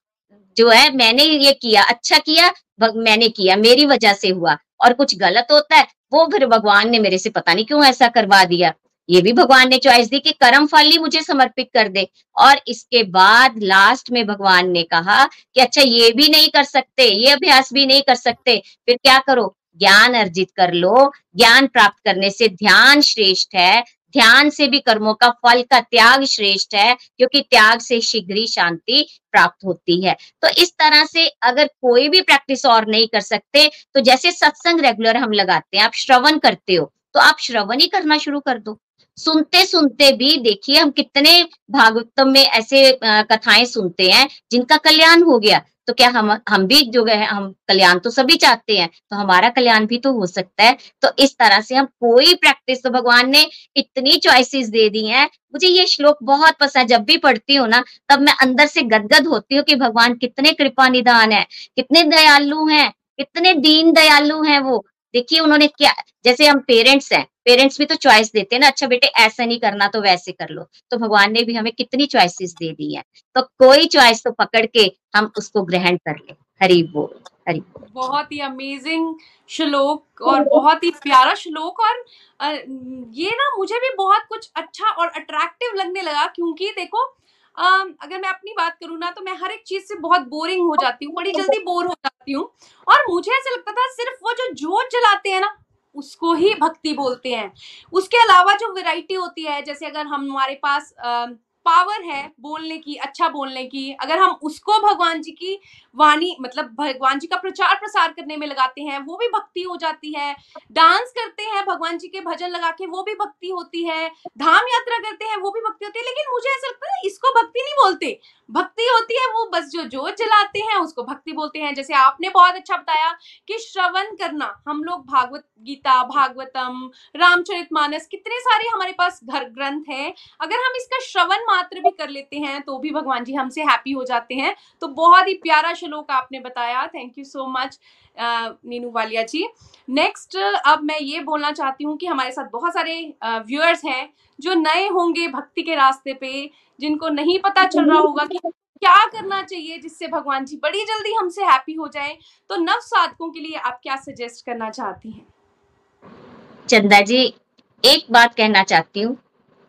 जो है, मैंने ये किया अच्छा किया मैंने किया, मेरी वजह से हुआ, और कुछ गलत होता है, वो फिर भगवान ने मेरे से पता नहीं क्यों ऐसा करवा दिया। ये भी भगवान ने चॉइस दी कि कर्म फल ही मुझे समर्पित कर दे। और इसके बाद लास्ट में भगवान ने कहा कि अच्छा ये भी नहीं कर सकते, ये अभ्यास भी नहीं कर सकते। फिर क्या करो? ज्ञान अर्जित कर लो। ज्ञान प्राप्त करने से ध्यान श्रेष्ठ है। ध्यान से भी कर्मों का फल का त्याग श्रेष्ठ है, क्योंकि त्याग से शीघ्र ही शांति प्राप्त होती है। तो इस तरह से अगर कोई भी प्रैक्टिस और नहीं कर सकते तो जैसे सत्संग रेगुलर हम लगाते हैं, आप श्रवण करते हो तो आप श्रवण ही करना शुरू कर दो। सुनते सुनते भी देखिए हम कितने भागवतम में ऐसे कथाएँ सुनते हैं, जिनका कल्याण हो गया तो क्या हम हम भी जो है, हम कल्याण तो सभी चाहते हैं तो हमारा कल्याण भी तो हो सकता है। तो इस तरह से हम कोई प्रैक्टिस तो भगवान ने इतनी चॉइसेस दे दी हैं। मुझे ये श्लोक बहुत पसंद है, जब भी पढ़ती हूँ ना, तब मैं अंदर से गदगद होती हूँ कि भगवान कितने कृपा निदान है, कितने दयालु हैं, कितने दीन दयालु हैं वो। देखिए, उन्होंने क्या, जैसे हम पेरेंट्स हैं पेरेंट्स भी तो चॉइस देते हैं ना अच्छा बेटे, ऐसा नहीं करना तो वैसे कर लो। तो भगवान ने भी हमें कितनी चॉइसेस दे दी है। तो कोई चॉइस तो पकड़ के हम उसको ग्रहण कर ले। हरी बोल हरी बोल। बहुत ही अमेजिंग श्लोक और बहुत ही प्यारा श्लोक और ये ना मुझे भी बहुत कुछ अच्छा और अट्रैक्टिव लगने लगा क्योंकि देखो अगर मैं अपनी बात करूँ ना तो मैं हर एक चीज़ से बहुत बोरिंग हो जाती हूँ, बड़ी जल्दी बोर हो जाती हूँ। और मुझे ऐसा लगता था सिर्फ़ वो जो जोत जलाते हैं ना, उसको ही भक्ति बोलते हैं। उसके अलावा जो वैरायटी होती है, जैसे अगर हम हमारे पास पावर है बोलने की अच्छा बोलने की। अगर हम उसको भगवान जी की वाणी मतलब भगवान जी का प्रचार प्रसार करने में लगाते हैं, वो भी भक्ति हो जाती है। डांस करते हैं भगवान जी के भजन लगा के, वो भी भक्ति होती है। धाम यात्रा करते हैं, वो भी भक्ति होती है। लेकिन मुझे ऐसा लगता है इसको भक्ति नहीं बोलते। भक्ति होती है, वो बस जो जोत जलाते हैं, उसको भक्ति बोलते हैं। जैसे आपने बहुत अच्छा बताया कि श्रवण करना, हम लोग भागवत गीता, भागवतम रामचरित कितने सारे हमारे पास घर ग्रंथ हैं। अगर हम इसका श्रवण मात्र भी कर लेते हैं तो भी भगवान जी हमसे हैप्पी हो जाते हैं। तो बहुत ही प्यारा श्लोक आपने बताया। Thank you so much Neenu Walia ji. Next अब मैं ये बोलना चाहती हूँ कि हमारे साथ बहुत सारे व्यूअर्स हैं जो नए होंगे भक्ति के रास्ते पे, जिनको नहीं पता चल रहा होगा कि क्या करना चाहिए जिससे भगवान जी बड़ी जल्दी हमसे हैप्पी हो जाए। तो नव साधकों के लिए आप क्या सजेस्ट करना चाहती हैं? चंदा जी, एक बात कहना चाहती हूँ।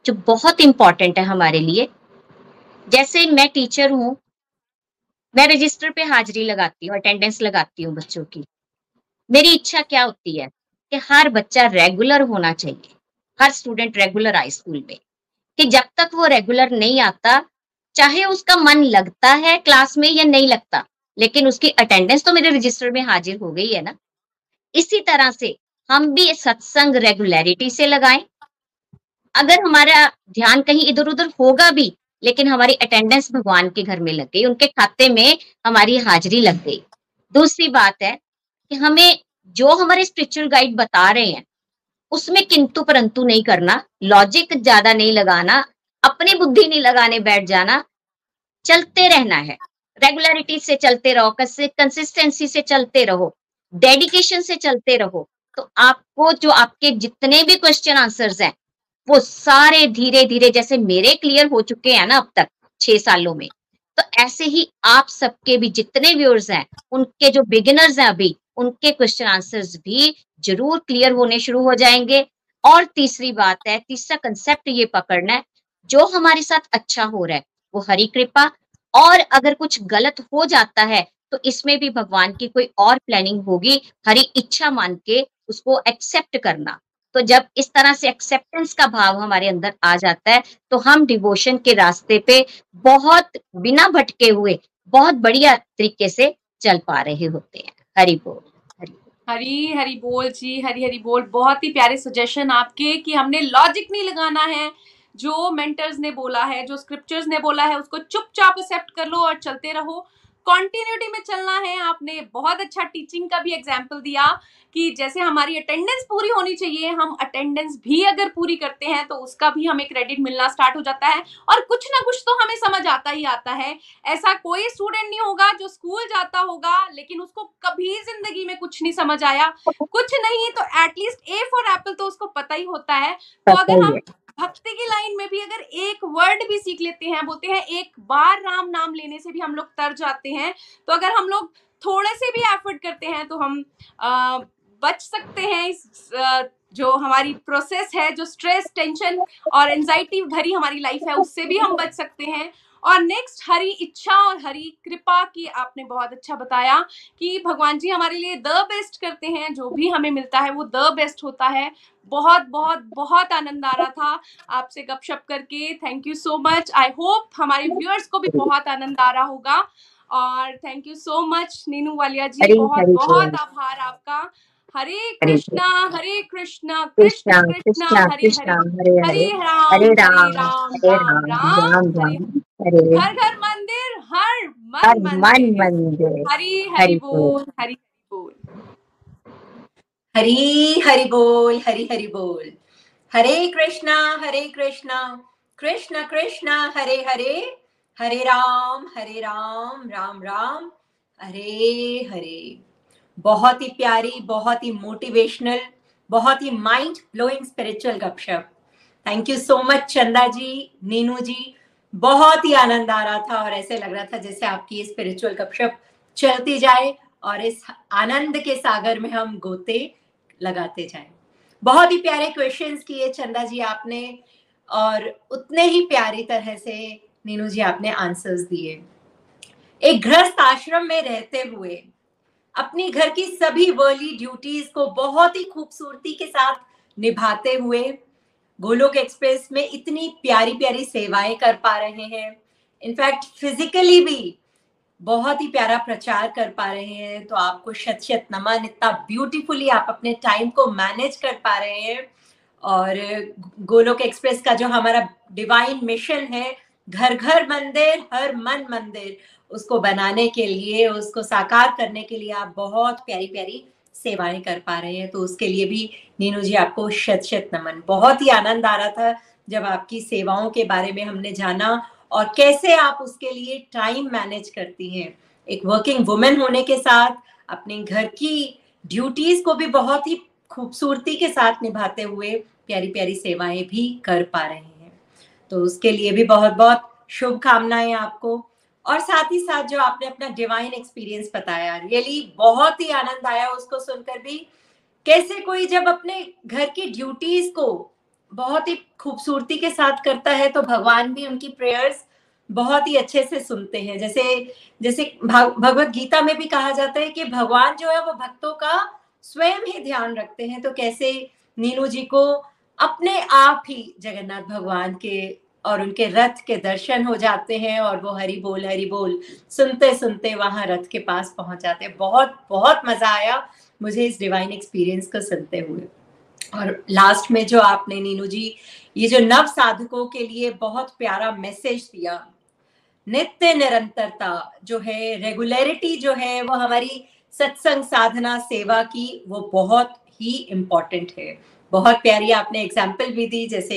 जो बहुत इंपॉर्टेंट है हमारे लिए। जैसे मैं टीचर हूँ, मैं रजिस्टर पे हाजिरी लगाती हूँ अटेंडेंस लगाती हूँ बच्चों की। मेरी इच्छा क्या होती है कि हर बच्चा रेगुलर होना चाहिए, हर स्टूडेंट रेगुलर आए स्कूल में। कि जब तक वो रेगुलर नहीं आता, चाहे उसका मन लगता है क्लास में या नहीं लगता, लेकिन उसकी अटेंडेंस तो मेरे रजिस्टर में हाजिर हो गई है ना। इसी तरह से हम भी सत्संग रेगुलरिटी से लगाएँ अगर हमारा ध्यान कहीं इधर उधर होगा भी, लेकिन हमारी अटेंडेंस भगवान के घर में लग गई, उनके खाते में हमारी हाजिरी लग गई। दूसरी बात है कि हमें जो हमारे स्पिरिचुअल गाइड बता रहे हैं, उसमें किंतु परंतु नहीं करना लॉजिक ज़्यादा नहीं लगाना, अपनी बुद्धि नहीं लगाने बैठ जाना, चलते रहना है। रेगुलरिटी से चलते रहो कंसिस्टेंसी से चलते रहो डेडिकेशन से चलते रहो तो आपको जो आपके जितने भी क्वेश्चन आंसर्स हैं वो सारे धीरे धीरे जैसे मेरे क्लियर हो चुके हैं ना अब तक, छह सालों में। तो ऐसे ही आप सबके भी जितने व्यूअर्स हैं, उनके जो बिगिनर्स हैं अभी, उनके क्वेश्चन आंसर्स भी ज़रूर क्लियर होने शुरू हो जाएँगे। और तीसरी बात है, तीसरा कंसेप्ट ये पकड़ना है, जो हमारे साथ अच्छा हो रहा है, वो हरी कृपा। और अगर कुछ गलत हो जाता है तो इसमें भी भगवान की कोई और प्लानिंग होगी, हरी इच्छा मान के उसको एक्सेप्ट करना। तो जब इस तरह से एक्सेप्टेंस का भाव हमारे अंदर आ जाता है तो हम डिवोशन के रास्ते पे बहुत बिना भटके हुए, बहुत बढ़िया तरीके से चल पा रहे होते हैं। हरी बोल, हरि हरी बोल जी, हरी हरी बोल। बहुत ही प्यारे सजेशन आपके कि हमने लॉजिक नहीं लगाना है। जो मेंटर्स ने बोला है, जो स्क्रिप्चर्स ने बोला है, उसको चुपचाप एक्सेप्ट कर लो और चलते रहो। कॉन्टिन्यूटी में चलना है। आपने बहुत अच्छा टीचिंग का भी एग्ज़ाम्पल दिया कि जैसे हमारी अटेंडेंस पूरी होनी चाहिए हम अटेंडेंस भी अगर पूरी करते हैं तो उसका भी हमें क्रेडिट मिलना स्टार्ट हो जाता है और कुछ ना कुछ तो हमें समझ आता ही आता है। ऐसा कोई स्टूडेंट नहीं होगा जो स्कूल जाता होगा लेकिन उसको कभी ज़िंदगी में कुछ नहीं समझ आया। कुछ नहीं तो एटलीस्ट ए फॉर एप्पल तो उसको पता ही होता है। तो अगर हम भक्ति की लाइन में भी अगर एक वर्ड भी सीख लेते हैं बोलते हैं एक बार राम नाम लेने से भी हम लोग तर जाते हैं। तो अगर हम लोग थोड़े से भी एफर्ट करते हैं तो हम आ, बच सकते हैं इस जो हमारी प्रोसेस है जो स्ट्रेस टेंशन और एंजाइटी भरी हमारी लाइफ है उससे भी हम बच सकते हैं। और नेक्स्ट हरी इच्छा और हरी कृपा की आपने बहुत अच्छा बताया कि भगवान जी हमारे लिए द बेस्ट करते हैं जो भी हमें मिलता है वो द बेस्ट होता है। बहुत बहुत बहुत आनंद आ रहा था आपसे गपशप करके। Thank you so much I hope हमारे व्यूअर्स को भी बहुत आनंद आ रहा होगा। और thank you so much Neenu Walia ji. बहुत बहुत आभार आपका। हरे कृष्णा हरे कृष्णा कृष्ण कृष्णा हरे हरे। हरे राम हरे राम राम राम। हरे घर मंदिर हर मन मंदिर। हरी हरि बोल। हरी बोल। हरी हरि बोल हरी हरि बोल। हरे कृष्णा हरे कृष्णा। कृष्ण कृष्ण हरे हरे। हरे राम हरे राम राम राम। हरे हरे। बहुत ही प्यारी बहुत ही मोटिवेशनल बहुत ही माइंड ब्लोइंग स्पिरिचुअल गपशप। Thank you so much Chanda ji Neenu जी। बहुत ही आनंद आ रहा था और ऐसे लग रहा था जैसे आपकी स्पिरिचुअल गपशप चलती जाए और इस आनंद के सागर में हम गोते लगाते जाए। बहुत ही प्यारे क्वेश्चंस किए चंदा जी आपने और उतने ही प्यारी तरह से नीनू जी आपने आंसर्स दिए। एक गृहस्थ आश्रम में रहते हुए अपनी घर की सभी वर्ली ड्यूटीज़ को बहुत ही खूबसूरती के साथ निभाते हुए गोलोक एक्सप्रेस में इतनी प्यारी प्यारी सेवाएँ कर पा रहे हैं। इनफैक्ट फिजिकली भी बहुत ही प्यारा प्रचार कर पा रहे हैं। तो आपको शत शत नमन, इतना ब्यूटीफुली आप अपने टाइम को मैनेज कर पा रहे हैं। और गोलोक एक्सप्रेस का जो हमारा डिवाइन मिशन है, घर घर मंदिर, हर मन मंदिर, उसको बनाने के लिए, उसको साकार करने के लिए आप बहुत प्यारी प्यारी सेवाएँ कर पा रहे हैं तो उसके लिए भी नीनू जी आपको शत शत नमन। बहुत ही आनंद आ रहा था जब आपकी सेवाओं के बारे में हमने जाना और कैसे आप उसके लिए टाइम मैनेज करती हैं। एक वर्किंग वुमेन होने के साथ, अपने घर की ड्यूटीज़ को भी बहुत ही खूबसूरती के साथ निभाते हुए प्यारी प्यारी सेवाएँ भी कर पा रहे हैं। तो उसके लिए भी बहुत बहुत शुभकामनाएँ आपको। और साथ ही साथ जो आपने अपना डिवाइन एक्सपीरियंस बताया रियली बहुत ही आनंद आया उसको सुनकर भी। कैसे कोई जब अपने घर की ड्यूटीज़ को बहुत ही खूबसूरती के साथ करता है तो भगवान भी उनकी प्रेयर्स बहुत ही अच्छे से सुनते हैं। जैसे जैसे भगवत गीता में भी कहा जाता है कि भगवान जो है वो भक्तों का स्वयं ही ध्यान रखते हैं। तो कैसे नीनू जी को अपने आप ही जगन्नाथ भगवान के और उनके रथ के दर्शन हो जाते हैं और वो हरी बोल हरी बोल सुनते सुनते वहाँ रथ के पास पहुँच जाते हैं। बहुत बहुत मज़ा आया मुझे इस डिवाइन एक्सपीरियंस को सुनते हुए। और लास्ट में जो आपने नीनू जी, ये जो नव साधकों के लिए बहुत प्यारा मैसेज दिया, नित्य निरंतरता जो है रेगुलरिटी जो है, वो हमारी सत्संग साधना, सेवा की, वो बहुत ही इम्पोर्टेंट है। बहुत प्यारी आपने एग्ज़ाम्पल भी दी, जैसे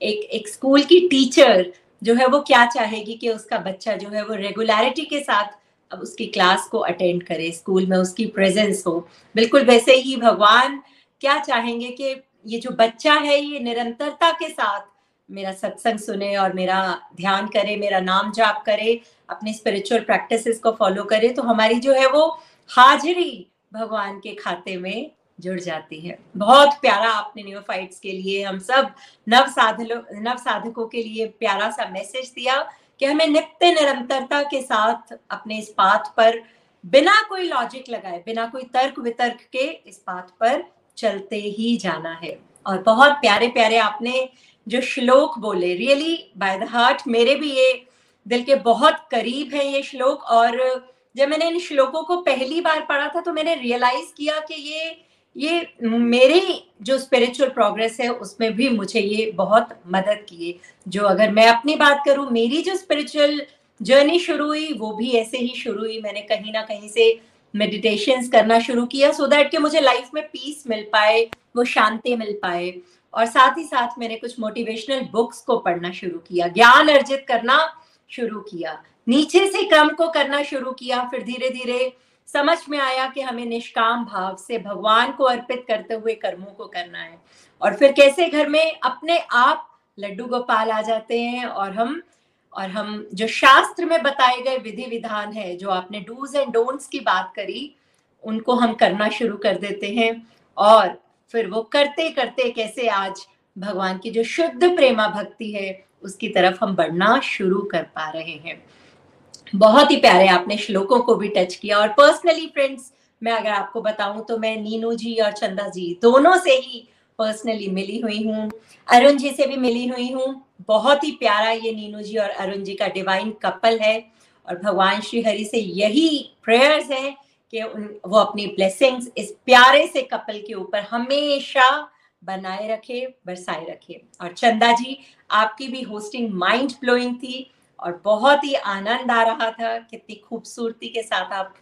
एक एक स्कूल की टीचर जो है वो क्या चाहेगी कि उसका बच्चा जो है वो रेगुलरिटी के साथ अब उसकी क्लास को अटेंड करे स्कूल में उसकी प्रेजेंस हो। बिल्कुल वैसे ही भगवान क्या चाहेंगे कि ये जो बच्चा है, ये निरंतरता के साथ मेरा सत्संग सुने और मेरा ध्यान करे, मेरा नाम जाप करे, अपने स्पिरिचुअल प्रैक्टिसेस को फॉलो करे तो हमारी जो है वो हाजिरी भगवान के खाते में जुड़ जाती है। बहुत प्यारा आपने न्योफाइट्स के लिए हम सब नव साधलो नव साधकों के लिए प्यारा सा मैसेज दिया कि हमें नित्य निरंतरता के साथ अपने इस पाथ पर बिना कोई लॉजिक लगाए, बिना कोई तर्क वितर्क के इस पाथ पर चलते ही जाना है। और बहुत प्यारे प्यारे आपने जो श्लोक बोले रियली बाय द हार्ट मेरे भी ये दिल के बहुत करीब है ये श्लोक। और जब मैंने इन श्लोकों को पहली बार पढ़ा था तो मैंने रियलाइज़ किया कि ये ये मेरे जो स्पिरिचुअल प्रोग्रेस है, उसमें भी मुझे ये बहुत मदद किए। जो अगर मैं अपनी बात करूँ, मेरी जो स्पिरिचुअल जर्नी शुरू हुई, वो भी ऐसे ही शुरू हुई। मैंने कहीं ना कहीं से मेडिटेशन करना शुरू किया सो so दैट कि मुझे लाइफ में पीस मिल पाए, वो शांति मिल पाए। और साथ ही साथ मैंने कुछ मोटिवेशनल बुक्स को पढ़ना शुरू किया, ज्ञान अर्जित करना शुरू किया, नीचे से क्रम को करना शुरू किया, फिर धीरे धीरे समझ में आया कि हमें निष्काम भाव से भगवान को अर्पित करते हुए कर्मों को करना है। और फिर कैसे घर में अपने आप लड्डू गोपाल आ जाते हैं और हम और हम जो शास्त्र में बताए गए विधि विधान है, जो आपने डूज एंड डोंट्स की बात करी, उनको हम करना शुरू कर देते हैं। और फिर वो करते करते कैसे आज भगवान की जो शुद्ध प्रेमा भक्ति है, उसकी तरफ़ हम बढ़ना शुरू कर पा रहे हैं। बहुत ही प्यारे आपने श्लोकों को भी टच किया और पर्सनली फ्रेंड्स मैं अगर आपको बताऊँ तो मैं नीनू जी और चंदा जी दोनों से ही पर्सनली मिली हुई हूँ। अरुण जी से भी मिली हुई हूँ। बहुत ही प्यारा ये नीनू जी और अरुण जी का डिवाइन कपल है और भगवान श्री हरि से यही प्रेयर्स है कि उन, वो अपनी ब्लेसिंग्स इस प्यारे से कपल के ऊपर हमेशा बनाए रखे, बरसाए रखे। और चंदा जी, आपकी भी होस्टिंग माइंड ब्लोइंग थी। और बहुत ही आनंद आ रहा था, कितनी खूबसूरती के साथ आप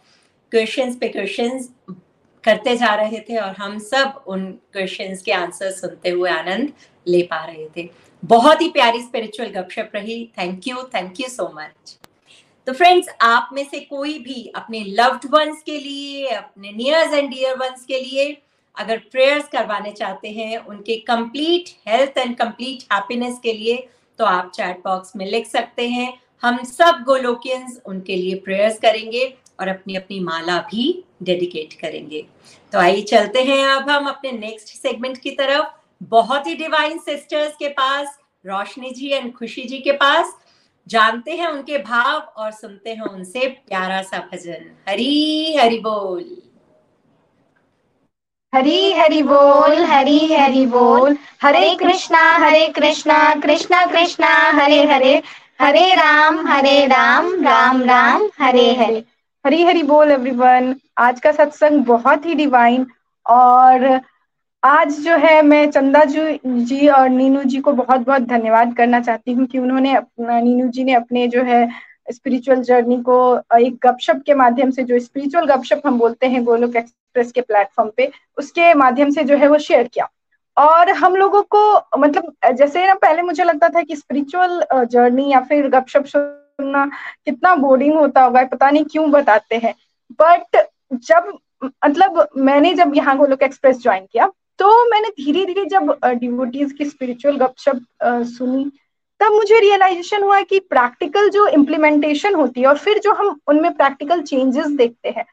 क्वेश्चंस पे क्वेश्चंस करते जा रहे थे और हम सब उन क्वेश्चंस के आंसर सुनते हुए आनंद ले पा रहे थे। बहुत ही प्यारी स्पिरिचुअल गपशप रही। Thank you thank you so much तो फ्रेंड्स आप में से कोई भी अपने लव्ड वंस के लिए, अपने नियर्स एंड डियर वंस के लिए अगर प्रेयर्स करवाने चाहते हैं, उनके complete health and complete happiness के लिए तो आप चैट बॉक्स में लिख सकते हैं। हम सब गोलोकियंस उनके लिए प्रेयर्स करेंगे और अपनी अपनी माला भी डेडिकेट करेंगे। तो आइए चलते हैं अब हम अपने नेक्स्ट सेगमेंट की तरफ़। बहुत ही डिवाइन सिस्टर्स के पास, रोशनी जी एंड खुशी जी के पास। जानते हैं उनके भाव और सुनते हैं उनसे प्यारा सा भजन। हरी, हरि बोल। हरी हरि बोल, हरी हरि बोल। हरे कृष्णा हरे कृष्णा कृष्णा कृष्णा, हरे हरे। हरे राम हरे राम राम राम, हरे हरे। हरी हरी बोल एवरीवन आज का सत्संग बहुत ही डिवाइन और आज जो है, मैं चंदा जी जी और नीनू जी को बहुत बहुत धन्यवाद करना चाहती हूँ कि उन्होंने अपना, नीनू जी ने अपने जो है स्पिरिचुअल जर्नी को एक गपशप के माध्यम से जो स्पिरिचुअल गपशप हम बोलते हैं गोलोक एक्सप्रेस के प्लेटफॉर्म पे, उसके माध्यम से जो है वो शेयर किया। और हम लोगों को मतलब जैसे ना, पहले मुझे लगता था कि स्पिरिचुअल जर्नी या फिर गपशप सुनना कितना बोरिंग होता होगा, पता नहीं क्यों बताते हैं। बट जब मतलब मैंने जब यहाँ गोलोक एक्सप्रेस ज्वाइन किया तो मैंने धीरे धीरे जब डिवोटीज की स्पिरिचुअल गपशप सुनी तब मुझे रियलाइजेशन हुआ कि प्रैक्टिकल जो इम्प्लीमेंटेशन होती है और फिर जो हम उनमें प्रैक्टिकल चेंजेस देखते हैं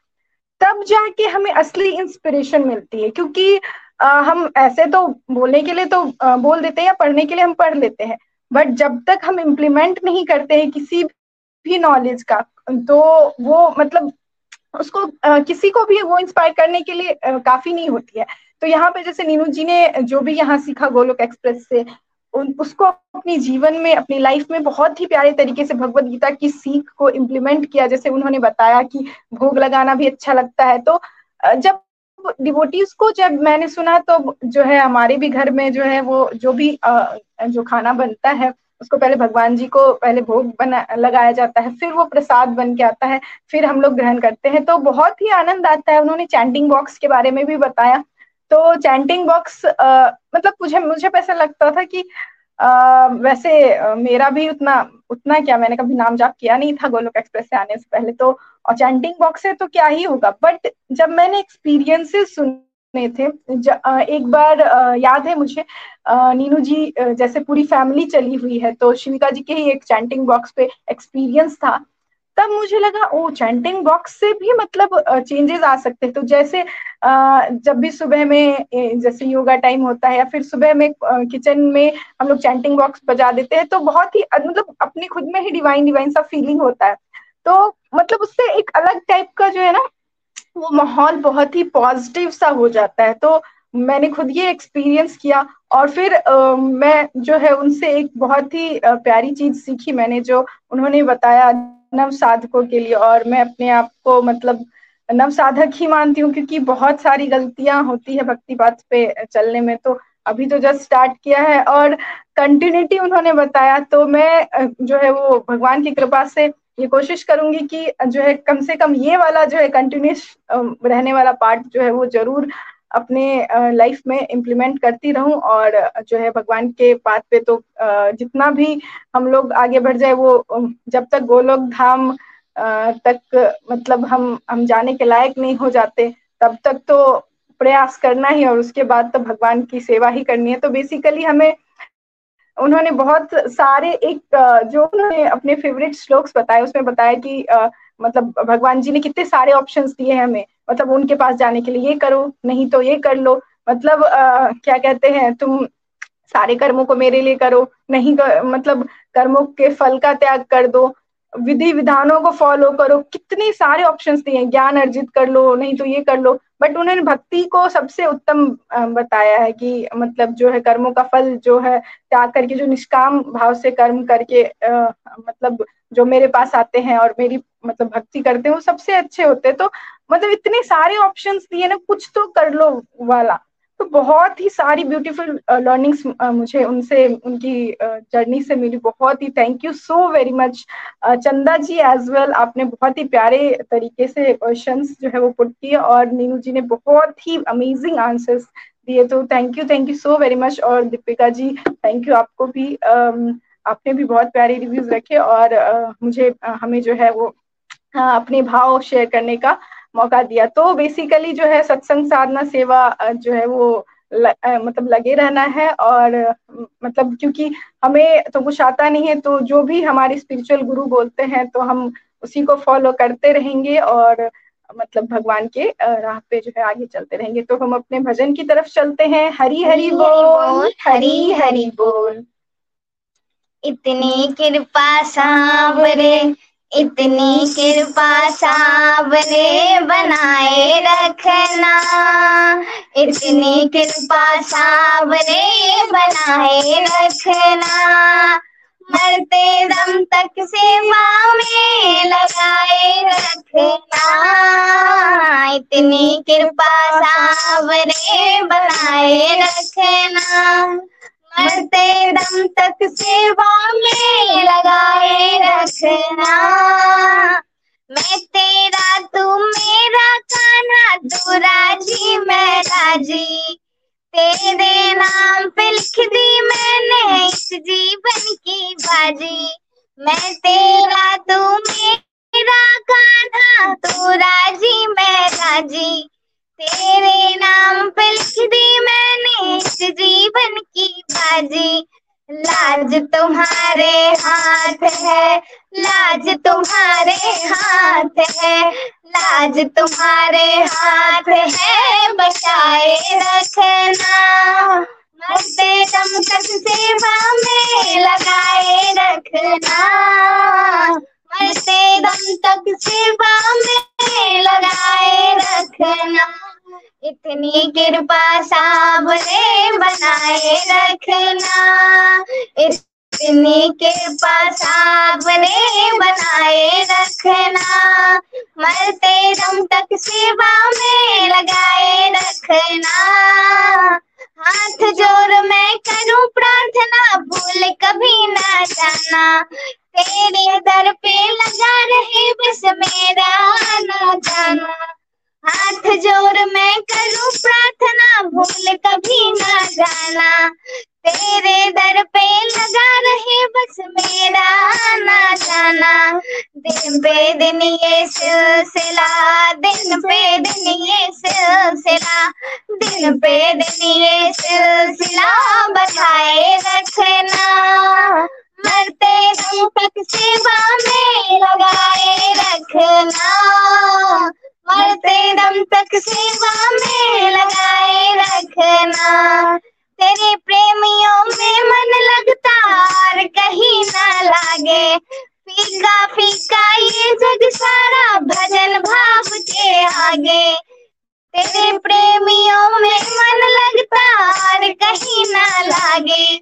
तब जाके हमें असली इंस्पिरेशन मिलती है। क्योंकि आ, हम ऐसे तो बोलने के लिए तो आ, बोल देते हैं या पढ़ने के लिए हम पढ़ लेते हैं बट जब तक हम इम्प्लीमेंट नहीं करते हैं किसी भी नॉलेज का तो वो मतलब उसको आ, किसी को भी वो इंस्पायर करने के लिए आ, काफ़ी नहीं होती है। तो यहाँ पे जैसे नीनू जी ने जो भी यहाँ सीखा गोलोक एक्सप्रेस से उन, उसको अपनी जीवन में अपनी लाइफ में बहुत ही प्यारे तरीके से भगवत गीता की सीख को इम्प्लीमेंट किया। जैसे उन्होंने बताया कि भोग लगाना भी अच्छा लगता है। तो जब डिवोटीज को जब मैंने सुना तो जो है हमारे भी घर में जो है वो जो भी जो खाना बनता है उसको पहले भगवान जी को पहले भोग बना लगाया जाता है। फिर वो प्रसाद बन के आता है। फिर हम लोग ग्रहण करते हैं। तो बहुत ही आनंद आता है। उन्होंने चैंटिंग बॉक्स के बारे में भी बताया। तो चैंटिंग बॉक्स मतलब मुझे मुझे ऐसा लगता था कि आ, वैसे मेरा भी उतना उतना क्या मैंने कभी नाम जाप किया नहीं था गोलोक एक्सप्रेस से आने से पहले तो। और चैंटिंग बॉक्स है तो क्या ही होगा बट जब मैंने एक्सपीरियंसेस सुने थे ज, आ, एक बार याद है मुझे नीनू जी जैसे पूरी फैमिली चली हुई है तो शिविका जी के ही एक चैंटिंग बॉक्स पे एक्सपीरियंस था। तब मुझे लगा ओ चैंटिंग बॉक्स से भी मतलब चेंजेस आ सकते हैं। तो जैसे जब भी सुबह में जैसे योगा टाइम होता है या फिर सुबह में किचन में हम लोग चैंटिंग बॉक्स बजा देते हैं तो बहुत ही मतलब अपनी खुद में ही डिवाइन डिवाइन सा फीलिंग होता है। तो मतलब उससे एक अलग टाइप का जो है ना वो माहौल बहुत ही पॉजिटिव सा हो जाता है। तो मैंने खुद ये एक्सपीरियंस किया और फिर आ, मैं जो है उनसे एक बहुत ही प्यारी चीज़ सीखी मैंने जो उन्होंने बताया नव साधकों के लिए और मैं अपने आप को मतलब नव साधक ही मानती हूँ क्योंकि बहुत सारी गलतियाँ होती है भक्ति पाथ पे चलने में तो अभी तो जस्ट स्टार्ट किया है और कंटिन्यूटी उन्होंने बताया तो मैं जो है वो भगवान की कृपा से ये कोशिश करूँगी कि जो है कम से कम ये वाला जो है कंटिन्यूस रहने वाला पार्ट जो है वो ज़रूर अपने लाइफ में इम्प्लीमेंट करती रहूँ और जो है भगवान के पाथ पे तो जितना भी हम लोग आगे बढ़ जाए वो जब तक गोलोक धाम तक मतलब हम हम जाने के लायक नहीं हो जाते, तब तक तो प्रयास करना ही और उसके बाद तो भगवान की सेवा ही करनी है। तो बेसिकली हमें, उन्होंने बहुत सारे एक जो उन्होंने अपने फेवरेट श्लोक्स बताए, उसमें बताया कि मतलब भगवान जी ने कितने सारे ऑप्शन दिए हैं हमें। मतलब उनके पास जाने के लिए ये करो नहीं तो ये कर लो। मतलब आ, क्या कहते हैं तुम सारे कर्मों को मेरे लिए करो नहीं कर, मतलब कर्मों के फल का त्याग कर दो। विधि विधानों को फॉलो करो। कितने सारे ऑप्शंस दिए हैं। ज्ञान अर्जित कर लो नहीं तो ये कर लो। बट उन्होंने भक्ति को सबसे उत्तम बताया है कि मतलब जो है कर्मों का फल जो है त्याग करके जो निष्काम भाव से कर्म करके आ, मतलब जो मेरे पास आते हैं और मेरी मतलब भक्ति करते हैं वो सबसे अच्छे होते हैं। तो मतलब इतने सारे ऑप्शंस दिए ना कुछ तो कर लो वाला। तो बहुत ही सारी ब्यूटीफुल लर्निंग्स uh, uh, मुझे उनसे उनकी जर्नी uh, से मिली। बहुत ही thank you so very much Chanda ji as well well, आपने बहुत ही प्यारे तरीके से क्वेश्चंस जो है वो पुट किए और नीनू जी ने बहुत ही अमेजिंग आंसर्स दिए। तो thank you thank you so very much और दीपिका जी थैंक यू आपको भी um, आपने भी बहुत प्यारे रिव्यूज़ रखे और मुझे हमें जो है वो अपने भाव शेयर करने का मौका दिया। तो बेसिकली जो है सत्संग साधना सेवा जो है वो ल, मतलब लगे रहना है और मतलब क्योंकि हमें तो कुछ आता नहीं है तो जो भी हमारे स्पिरिचुअल गुरु बोलते हैं तो हम उसी को फॉलो करते रहेंगे और मतलब भगवान के राह पे जो है आगे चलते रहेंगे। तो हम अपने भजन की तरफ़ चलते हैं। हरी हरी बोल। हरी हरी बोल। इतनी कृपा सांवरे इतनी कृपा सावरे बनाए रखना। इतनी कृपा सावरे बनाए रखना। मरते दम तक सेवा में लगाए रखना। इतनी कृपा सावरे बनाए रखना। मरते दम तक सेवा में लगाए रखना। मैं तेरा तू मेरा खाना तू राज़ी मैं राज़ी। तेरे नाम पे लिख दी मैंने इस जीवन की बाजी। मैं तेरा तू मेरा कान्हा तू राज़ी मैं राज़ी। तेरे नाम पे लिख दी मैंने इस जीवन की बाजी। लाज तुम्हारे हाथ है, लाज तुम्हारे हाथ है, लाज तुम्हारे हाथ है, बचाए रखना। मरते दम तक सेवा में लगाए रखना। मरते दम तक सेवा में लगाए रखना। इतनी कृपा सावरे बनाए रखना। इतनी कृपा सावरे बनाए रखना। मरते दम तक सेवा में लगाए रखना। हाथ जोड़ मैं करूँ प्रार्थना, भूल कभी ना जाना। तेरे दर पे लगा रहे बस मेरा ना जाना। हाथ जोड़ मैं करूँ प्रार्थना, भूल कभी ना जाना। तेरे दर पे लगा रहे बस मेरा ना जाना। दिन पे दिन ये सिलसिला, दिन पे दिन ये सिलसिला। दिन पे दिन ये सिलसिला बताए रखना। मरते दम तक सेवा में लगाए रखना। तक सेवा में लगाए रखना। तेरे प्रेमियों में मन लगता और कहीं ना लागे। फीका फीका ये जग सारा भजन भाव के आगे। तेरे प्रेमियों में मन लगता और कहीं ना लागे।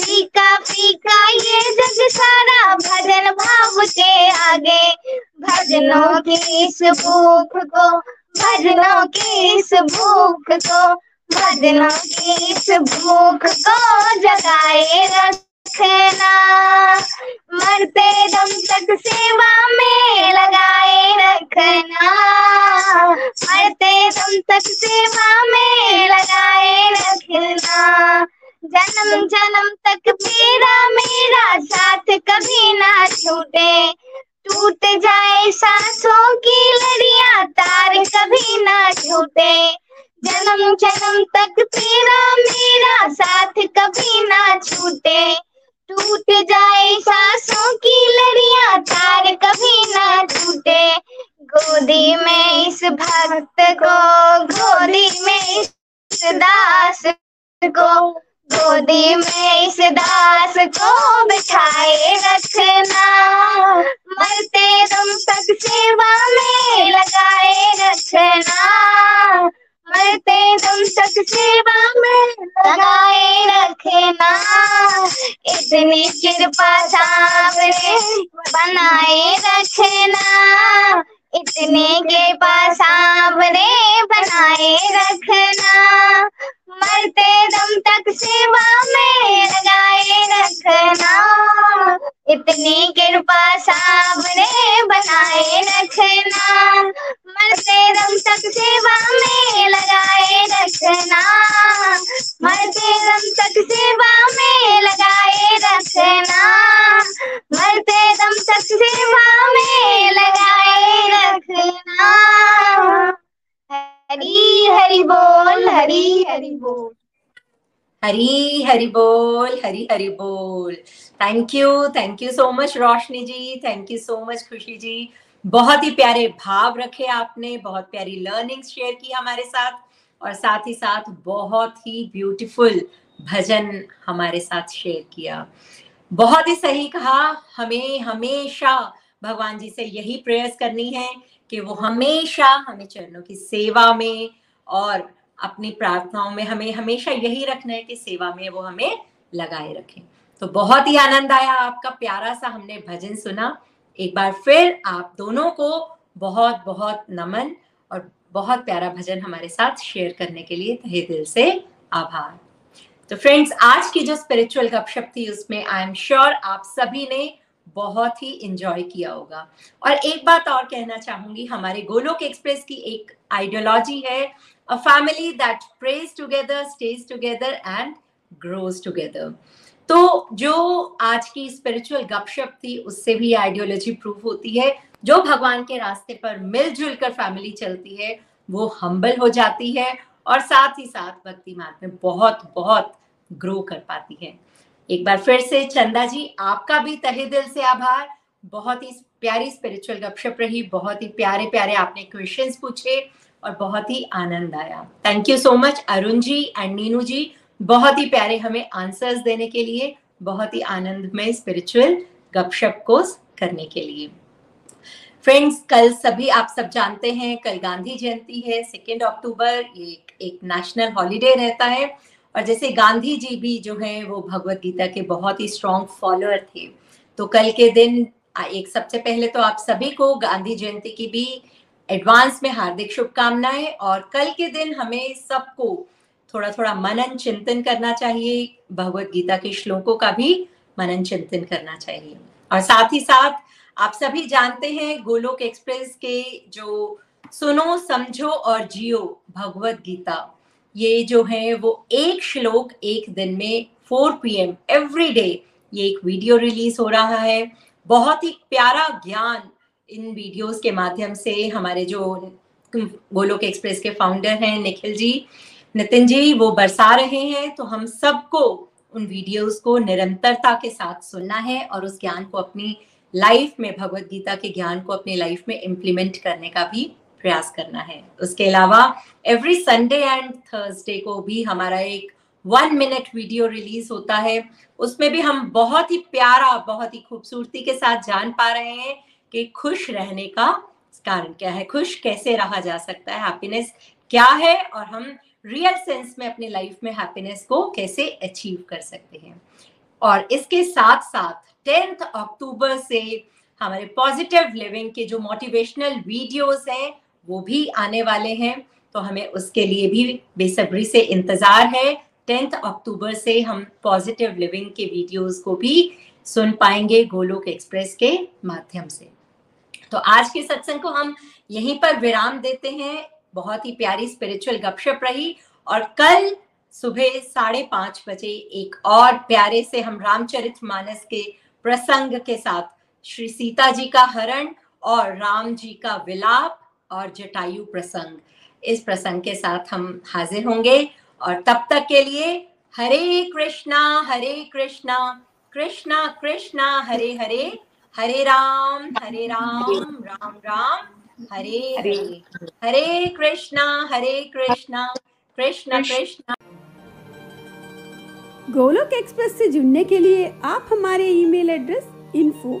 फीका फीका ये जग सारा भजन भाव के आगे। भजनों की इस भूख को भजनों की इस भूख को, भजनों की इस भूख को जगाए रखना। मरते दम तक सेवा में लगाए रखना। मरते दम तक सेवा में लगाए रखना। जन्म जन्म तक मेरा मेरा साथ कभी ना छूटे। टूट जाए सांसों की लड़िया, तार कभी ना छूटे। जन्म जन्म तक तेरा मेरा साथ कभी ना छूटे। टूट जाए सांसों की लड़िया, तार कभी ना छूटे। गोदी में इस भक्त को, गोदी में इस दास को। गोदी में इस दास को बिठाए रखना। मरते दम तक सेवा में लगाए रखना। मरते दम तक सेवा में लगाए रखना। इतनी कृपा सामने बनाए रखना। इतने के पास सामने बनाए रखना। मरते दम तक सेवा में लगाए रखना। इतनी कृपा सामने बनाए रखना। मरते दम तक सेवा में लगाए रखना। मरते दम तक सेवा में लगाए रखना। मरते दम तक सेवा में लगाए रखना। हरी, हरि बोल, हरी, हरि बोल। Thank you thank you so much Roshni ji. Thank you so much Khushi ji. बहुत ही प्यारे भाव रखे आपने, बहुत प्यारी लर्निंग शेयर की हमारे साथ। और साथ ही साथ बहुत ही ब्यूटीफुल भजन हमारे साथ शेयर किया। बहुत ही सही कहा। हमें हमेशा भगवान जी से यही प्रयास करनी है। कि वो हमेशा हमें चरणों की सेवा में और अपनी प्रार्थनाओं में हमें हमेशा यही रखना है कि सेवा में वो हमें लगाए रखें। तो बहुत ही आनंद आया आपका, प्यारा सा हमने भजन सुना। एक बार फिर आप दोनों को बहुत बहुत नमन और बहुत प्यारा भजन हमारे साथ शेयर करने के लिए तहे दिल से आभार। तो फ्रेंड्स, आज की जो स्पिरिचुअल गपशप थी, उसमें आई एम श्योर आप सभी ने बहुत ही इंजॉय किया होगा। और एक बात और कहना चाहूँगी, हमारे गोलोक एक्सप्रेस की एक आइडियोलॉजी है a family that prays together stays together and grows together तो जो आज की स्पिरिचुअल गपशप थी, उससे भी आइडियोलॉजी प्रूव होती है। जो भगवान के रास्ते पर मिलजुल कर फैमिली चलती है, वो हम्बल हो जाती है और साथ ही साथ भक्ति मार्ग में बहुत बहुत ग्रो कर पाती है। एक बार फिर से चंदा जी, आपका भी तहे दिल से आभार। बहुत ही प्यारी स्पिरिचुअल गपशप रही, बहुत ही प्यारे प्यारे आपने क्वेश्चंस पूछे और बहुत ही आनंद आया। Thank you so much Arun ji and Neenu ji. बहुत ही प्यारे हमें आंसर्स देने के लिए, बहुत ही आनंद में स्पिरिचुअल गपशप को करने के लिए। फ्रेंड्स कल सभी आप सब जानते हैं, कल गांधी जयंती है सेकेंड अक्टूबर ये एक नेशनल हॉलीडे रहता है। और जैसे गांधी जी भी जो है, वो भगवत गीता के बहुत ही स्ट्रॉन्ग फॉलोअर थे। तो कल के दिन एक सबसे पहले तो आप सभी को गांधी जयंती की भी एडवांस में हार्दिक शुभकामनाएँ और कल के दिन हमें सबको थोड़ा थोड़ा मनन चिंतन करना चाहिए। भगवत गीता के श्लोकों का भी मनन चिंतन करना चाहिए। और साथ ही साथ आप सभी जानते हैं, गोलोक एक्सप्रेस के जो सुनो, समझो और जियो भगवत गीता। ये जो है वो एक श्लोक एक दिन में 4 पीएम एवरी डे ये एक वीडियो रिलीज़ हो रहा है। बहुत ही प्यारा ज्ञान इन वीडियोस के माध्यम से हमारे जो गोलोक एक्सप्रेस के फाउंडर हैं निखिल जी, नितिन जी, वो बरसा रहे हैं तो हम सबको उन वीडियोस को निरंतरता के साथ सुनना है और उस ज्ञान को अपनी लाइफ में, भगवत गीता के ज्ञान को अपनी लाइफ में इम्प्लीमेंट करने का भी प्रयास करना है। उसके अलावा एवरी संडे एंड थर्सडे को भी हमारा एक वन मिनट वीडियो रिलीज़ होता है। उसमें भी हम बहुत ही प्यारा, बहुत ही खूबसूरती के साथ जान पा रहे हैं कि खुश रहने का कारण क्या है। खुश कैसे रहा जा सकता है? हैप्पीनेस क्या है? और हम रियल सेंस में अपने लाइफ में हैप्पीनेस को कैसे अचीव कर सकते हैं? और इसके साथ साथ टेंथ अक्टूबर से हमारे पॉजिटिव लिविंग के जो मोटिवेशनल वीडियोस हैं वो भी आने वाले हैं तो हमें उसके लिए भी बेसब्री से इंतज़ार है। टेंथ अक्टूबर से हम पॉजिटिव लिविंग के वीडियोस को भी सुन पाएँगे गोलोक एक्सप्रेस के माध्यम से। तो आज के सत्संग को हम यहीं पर विराम देते हैं। बहुत ही प्यारी स्पिरिचुअल गपशप रही और कल सुबह साढ़े पाँच बजे एक और प्यारे से हम रामचरित मानस के प्रसंग के साथ श्री सीता जी का हरण और राम जी का विलाप और जटायु प्रसंग। इस प्रसंग के साथ हम हाजिर होंगे और तब तक के लिए हरे कृष्णा हरे कृष्णा कृष्णा कृष्णा, हरे हरे हरे राम हरे राम राम राम, हरे हरे हरे कृष्णा हरे कृष्णा, कृष्ण कृष्ण। गोलोक एक्सप्रेस से जुड़ने के लिए आप हमारे email address info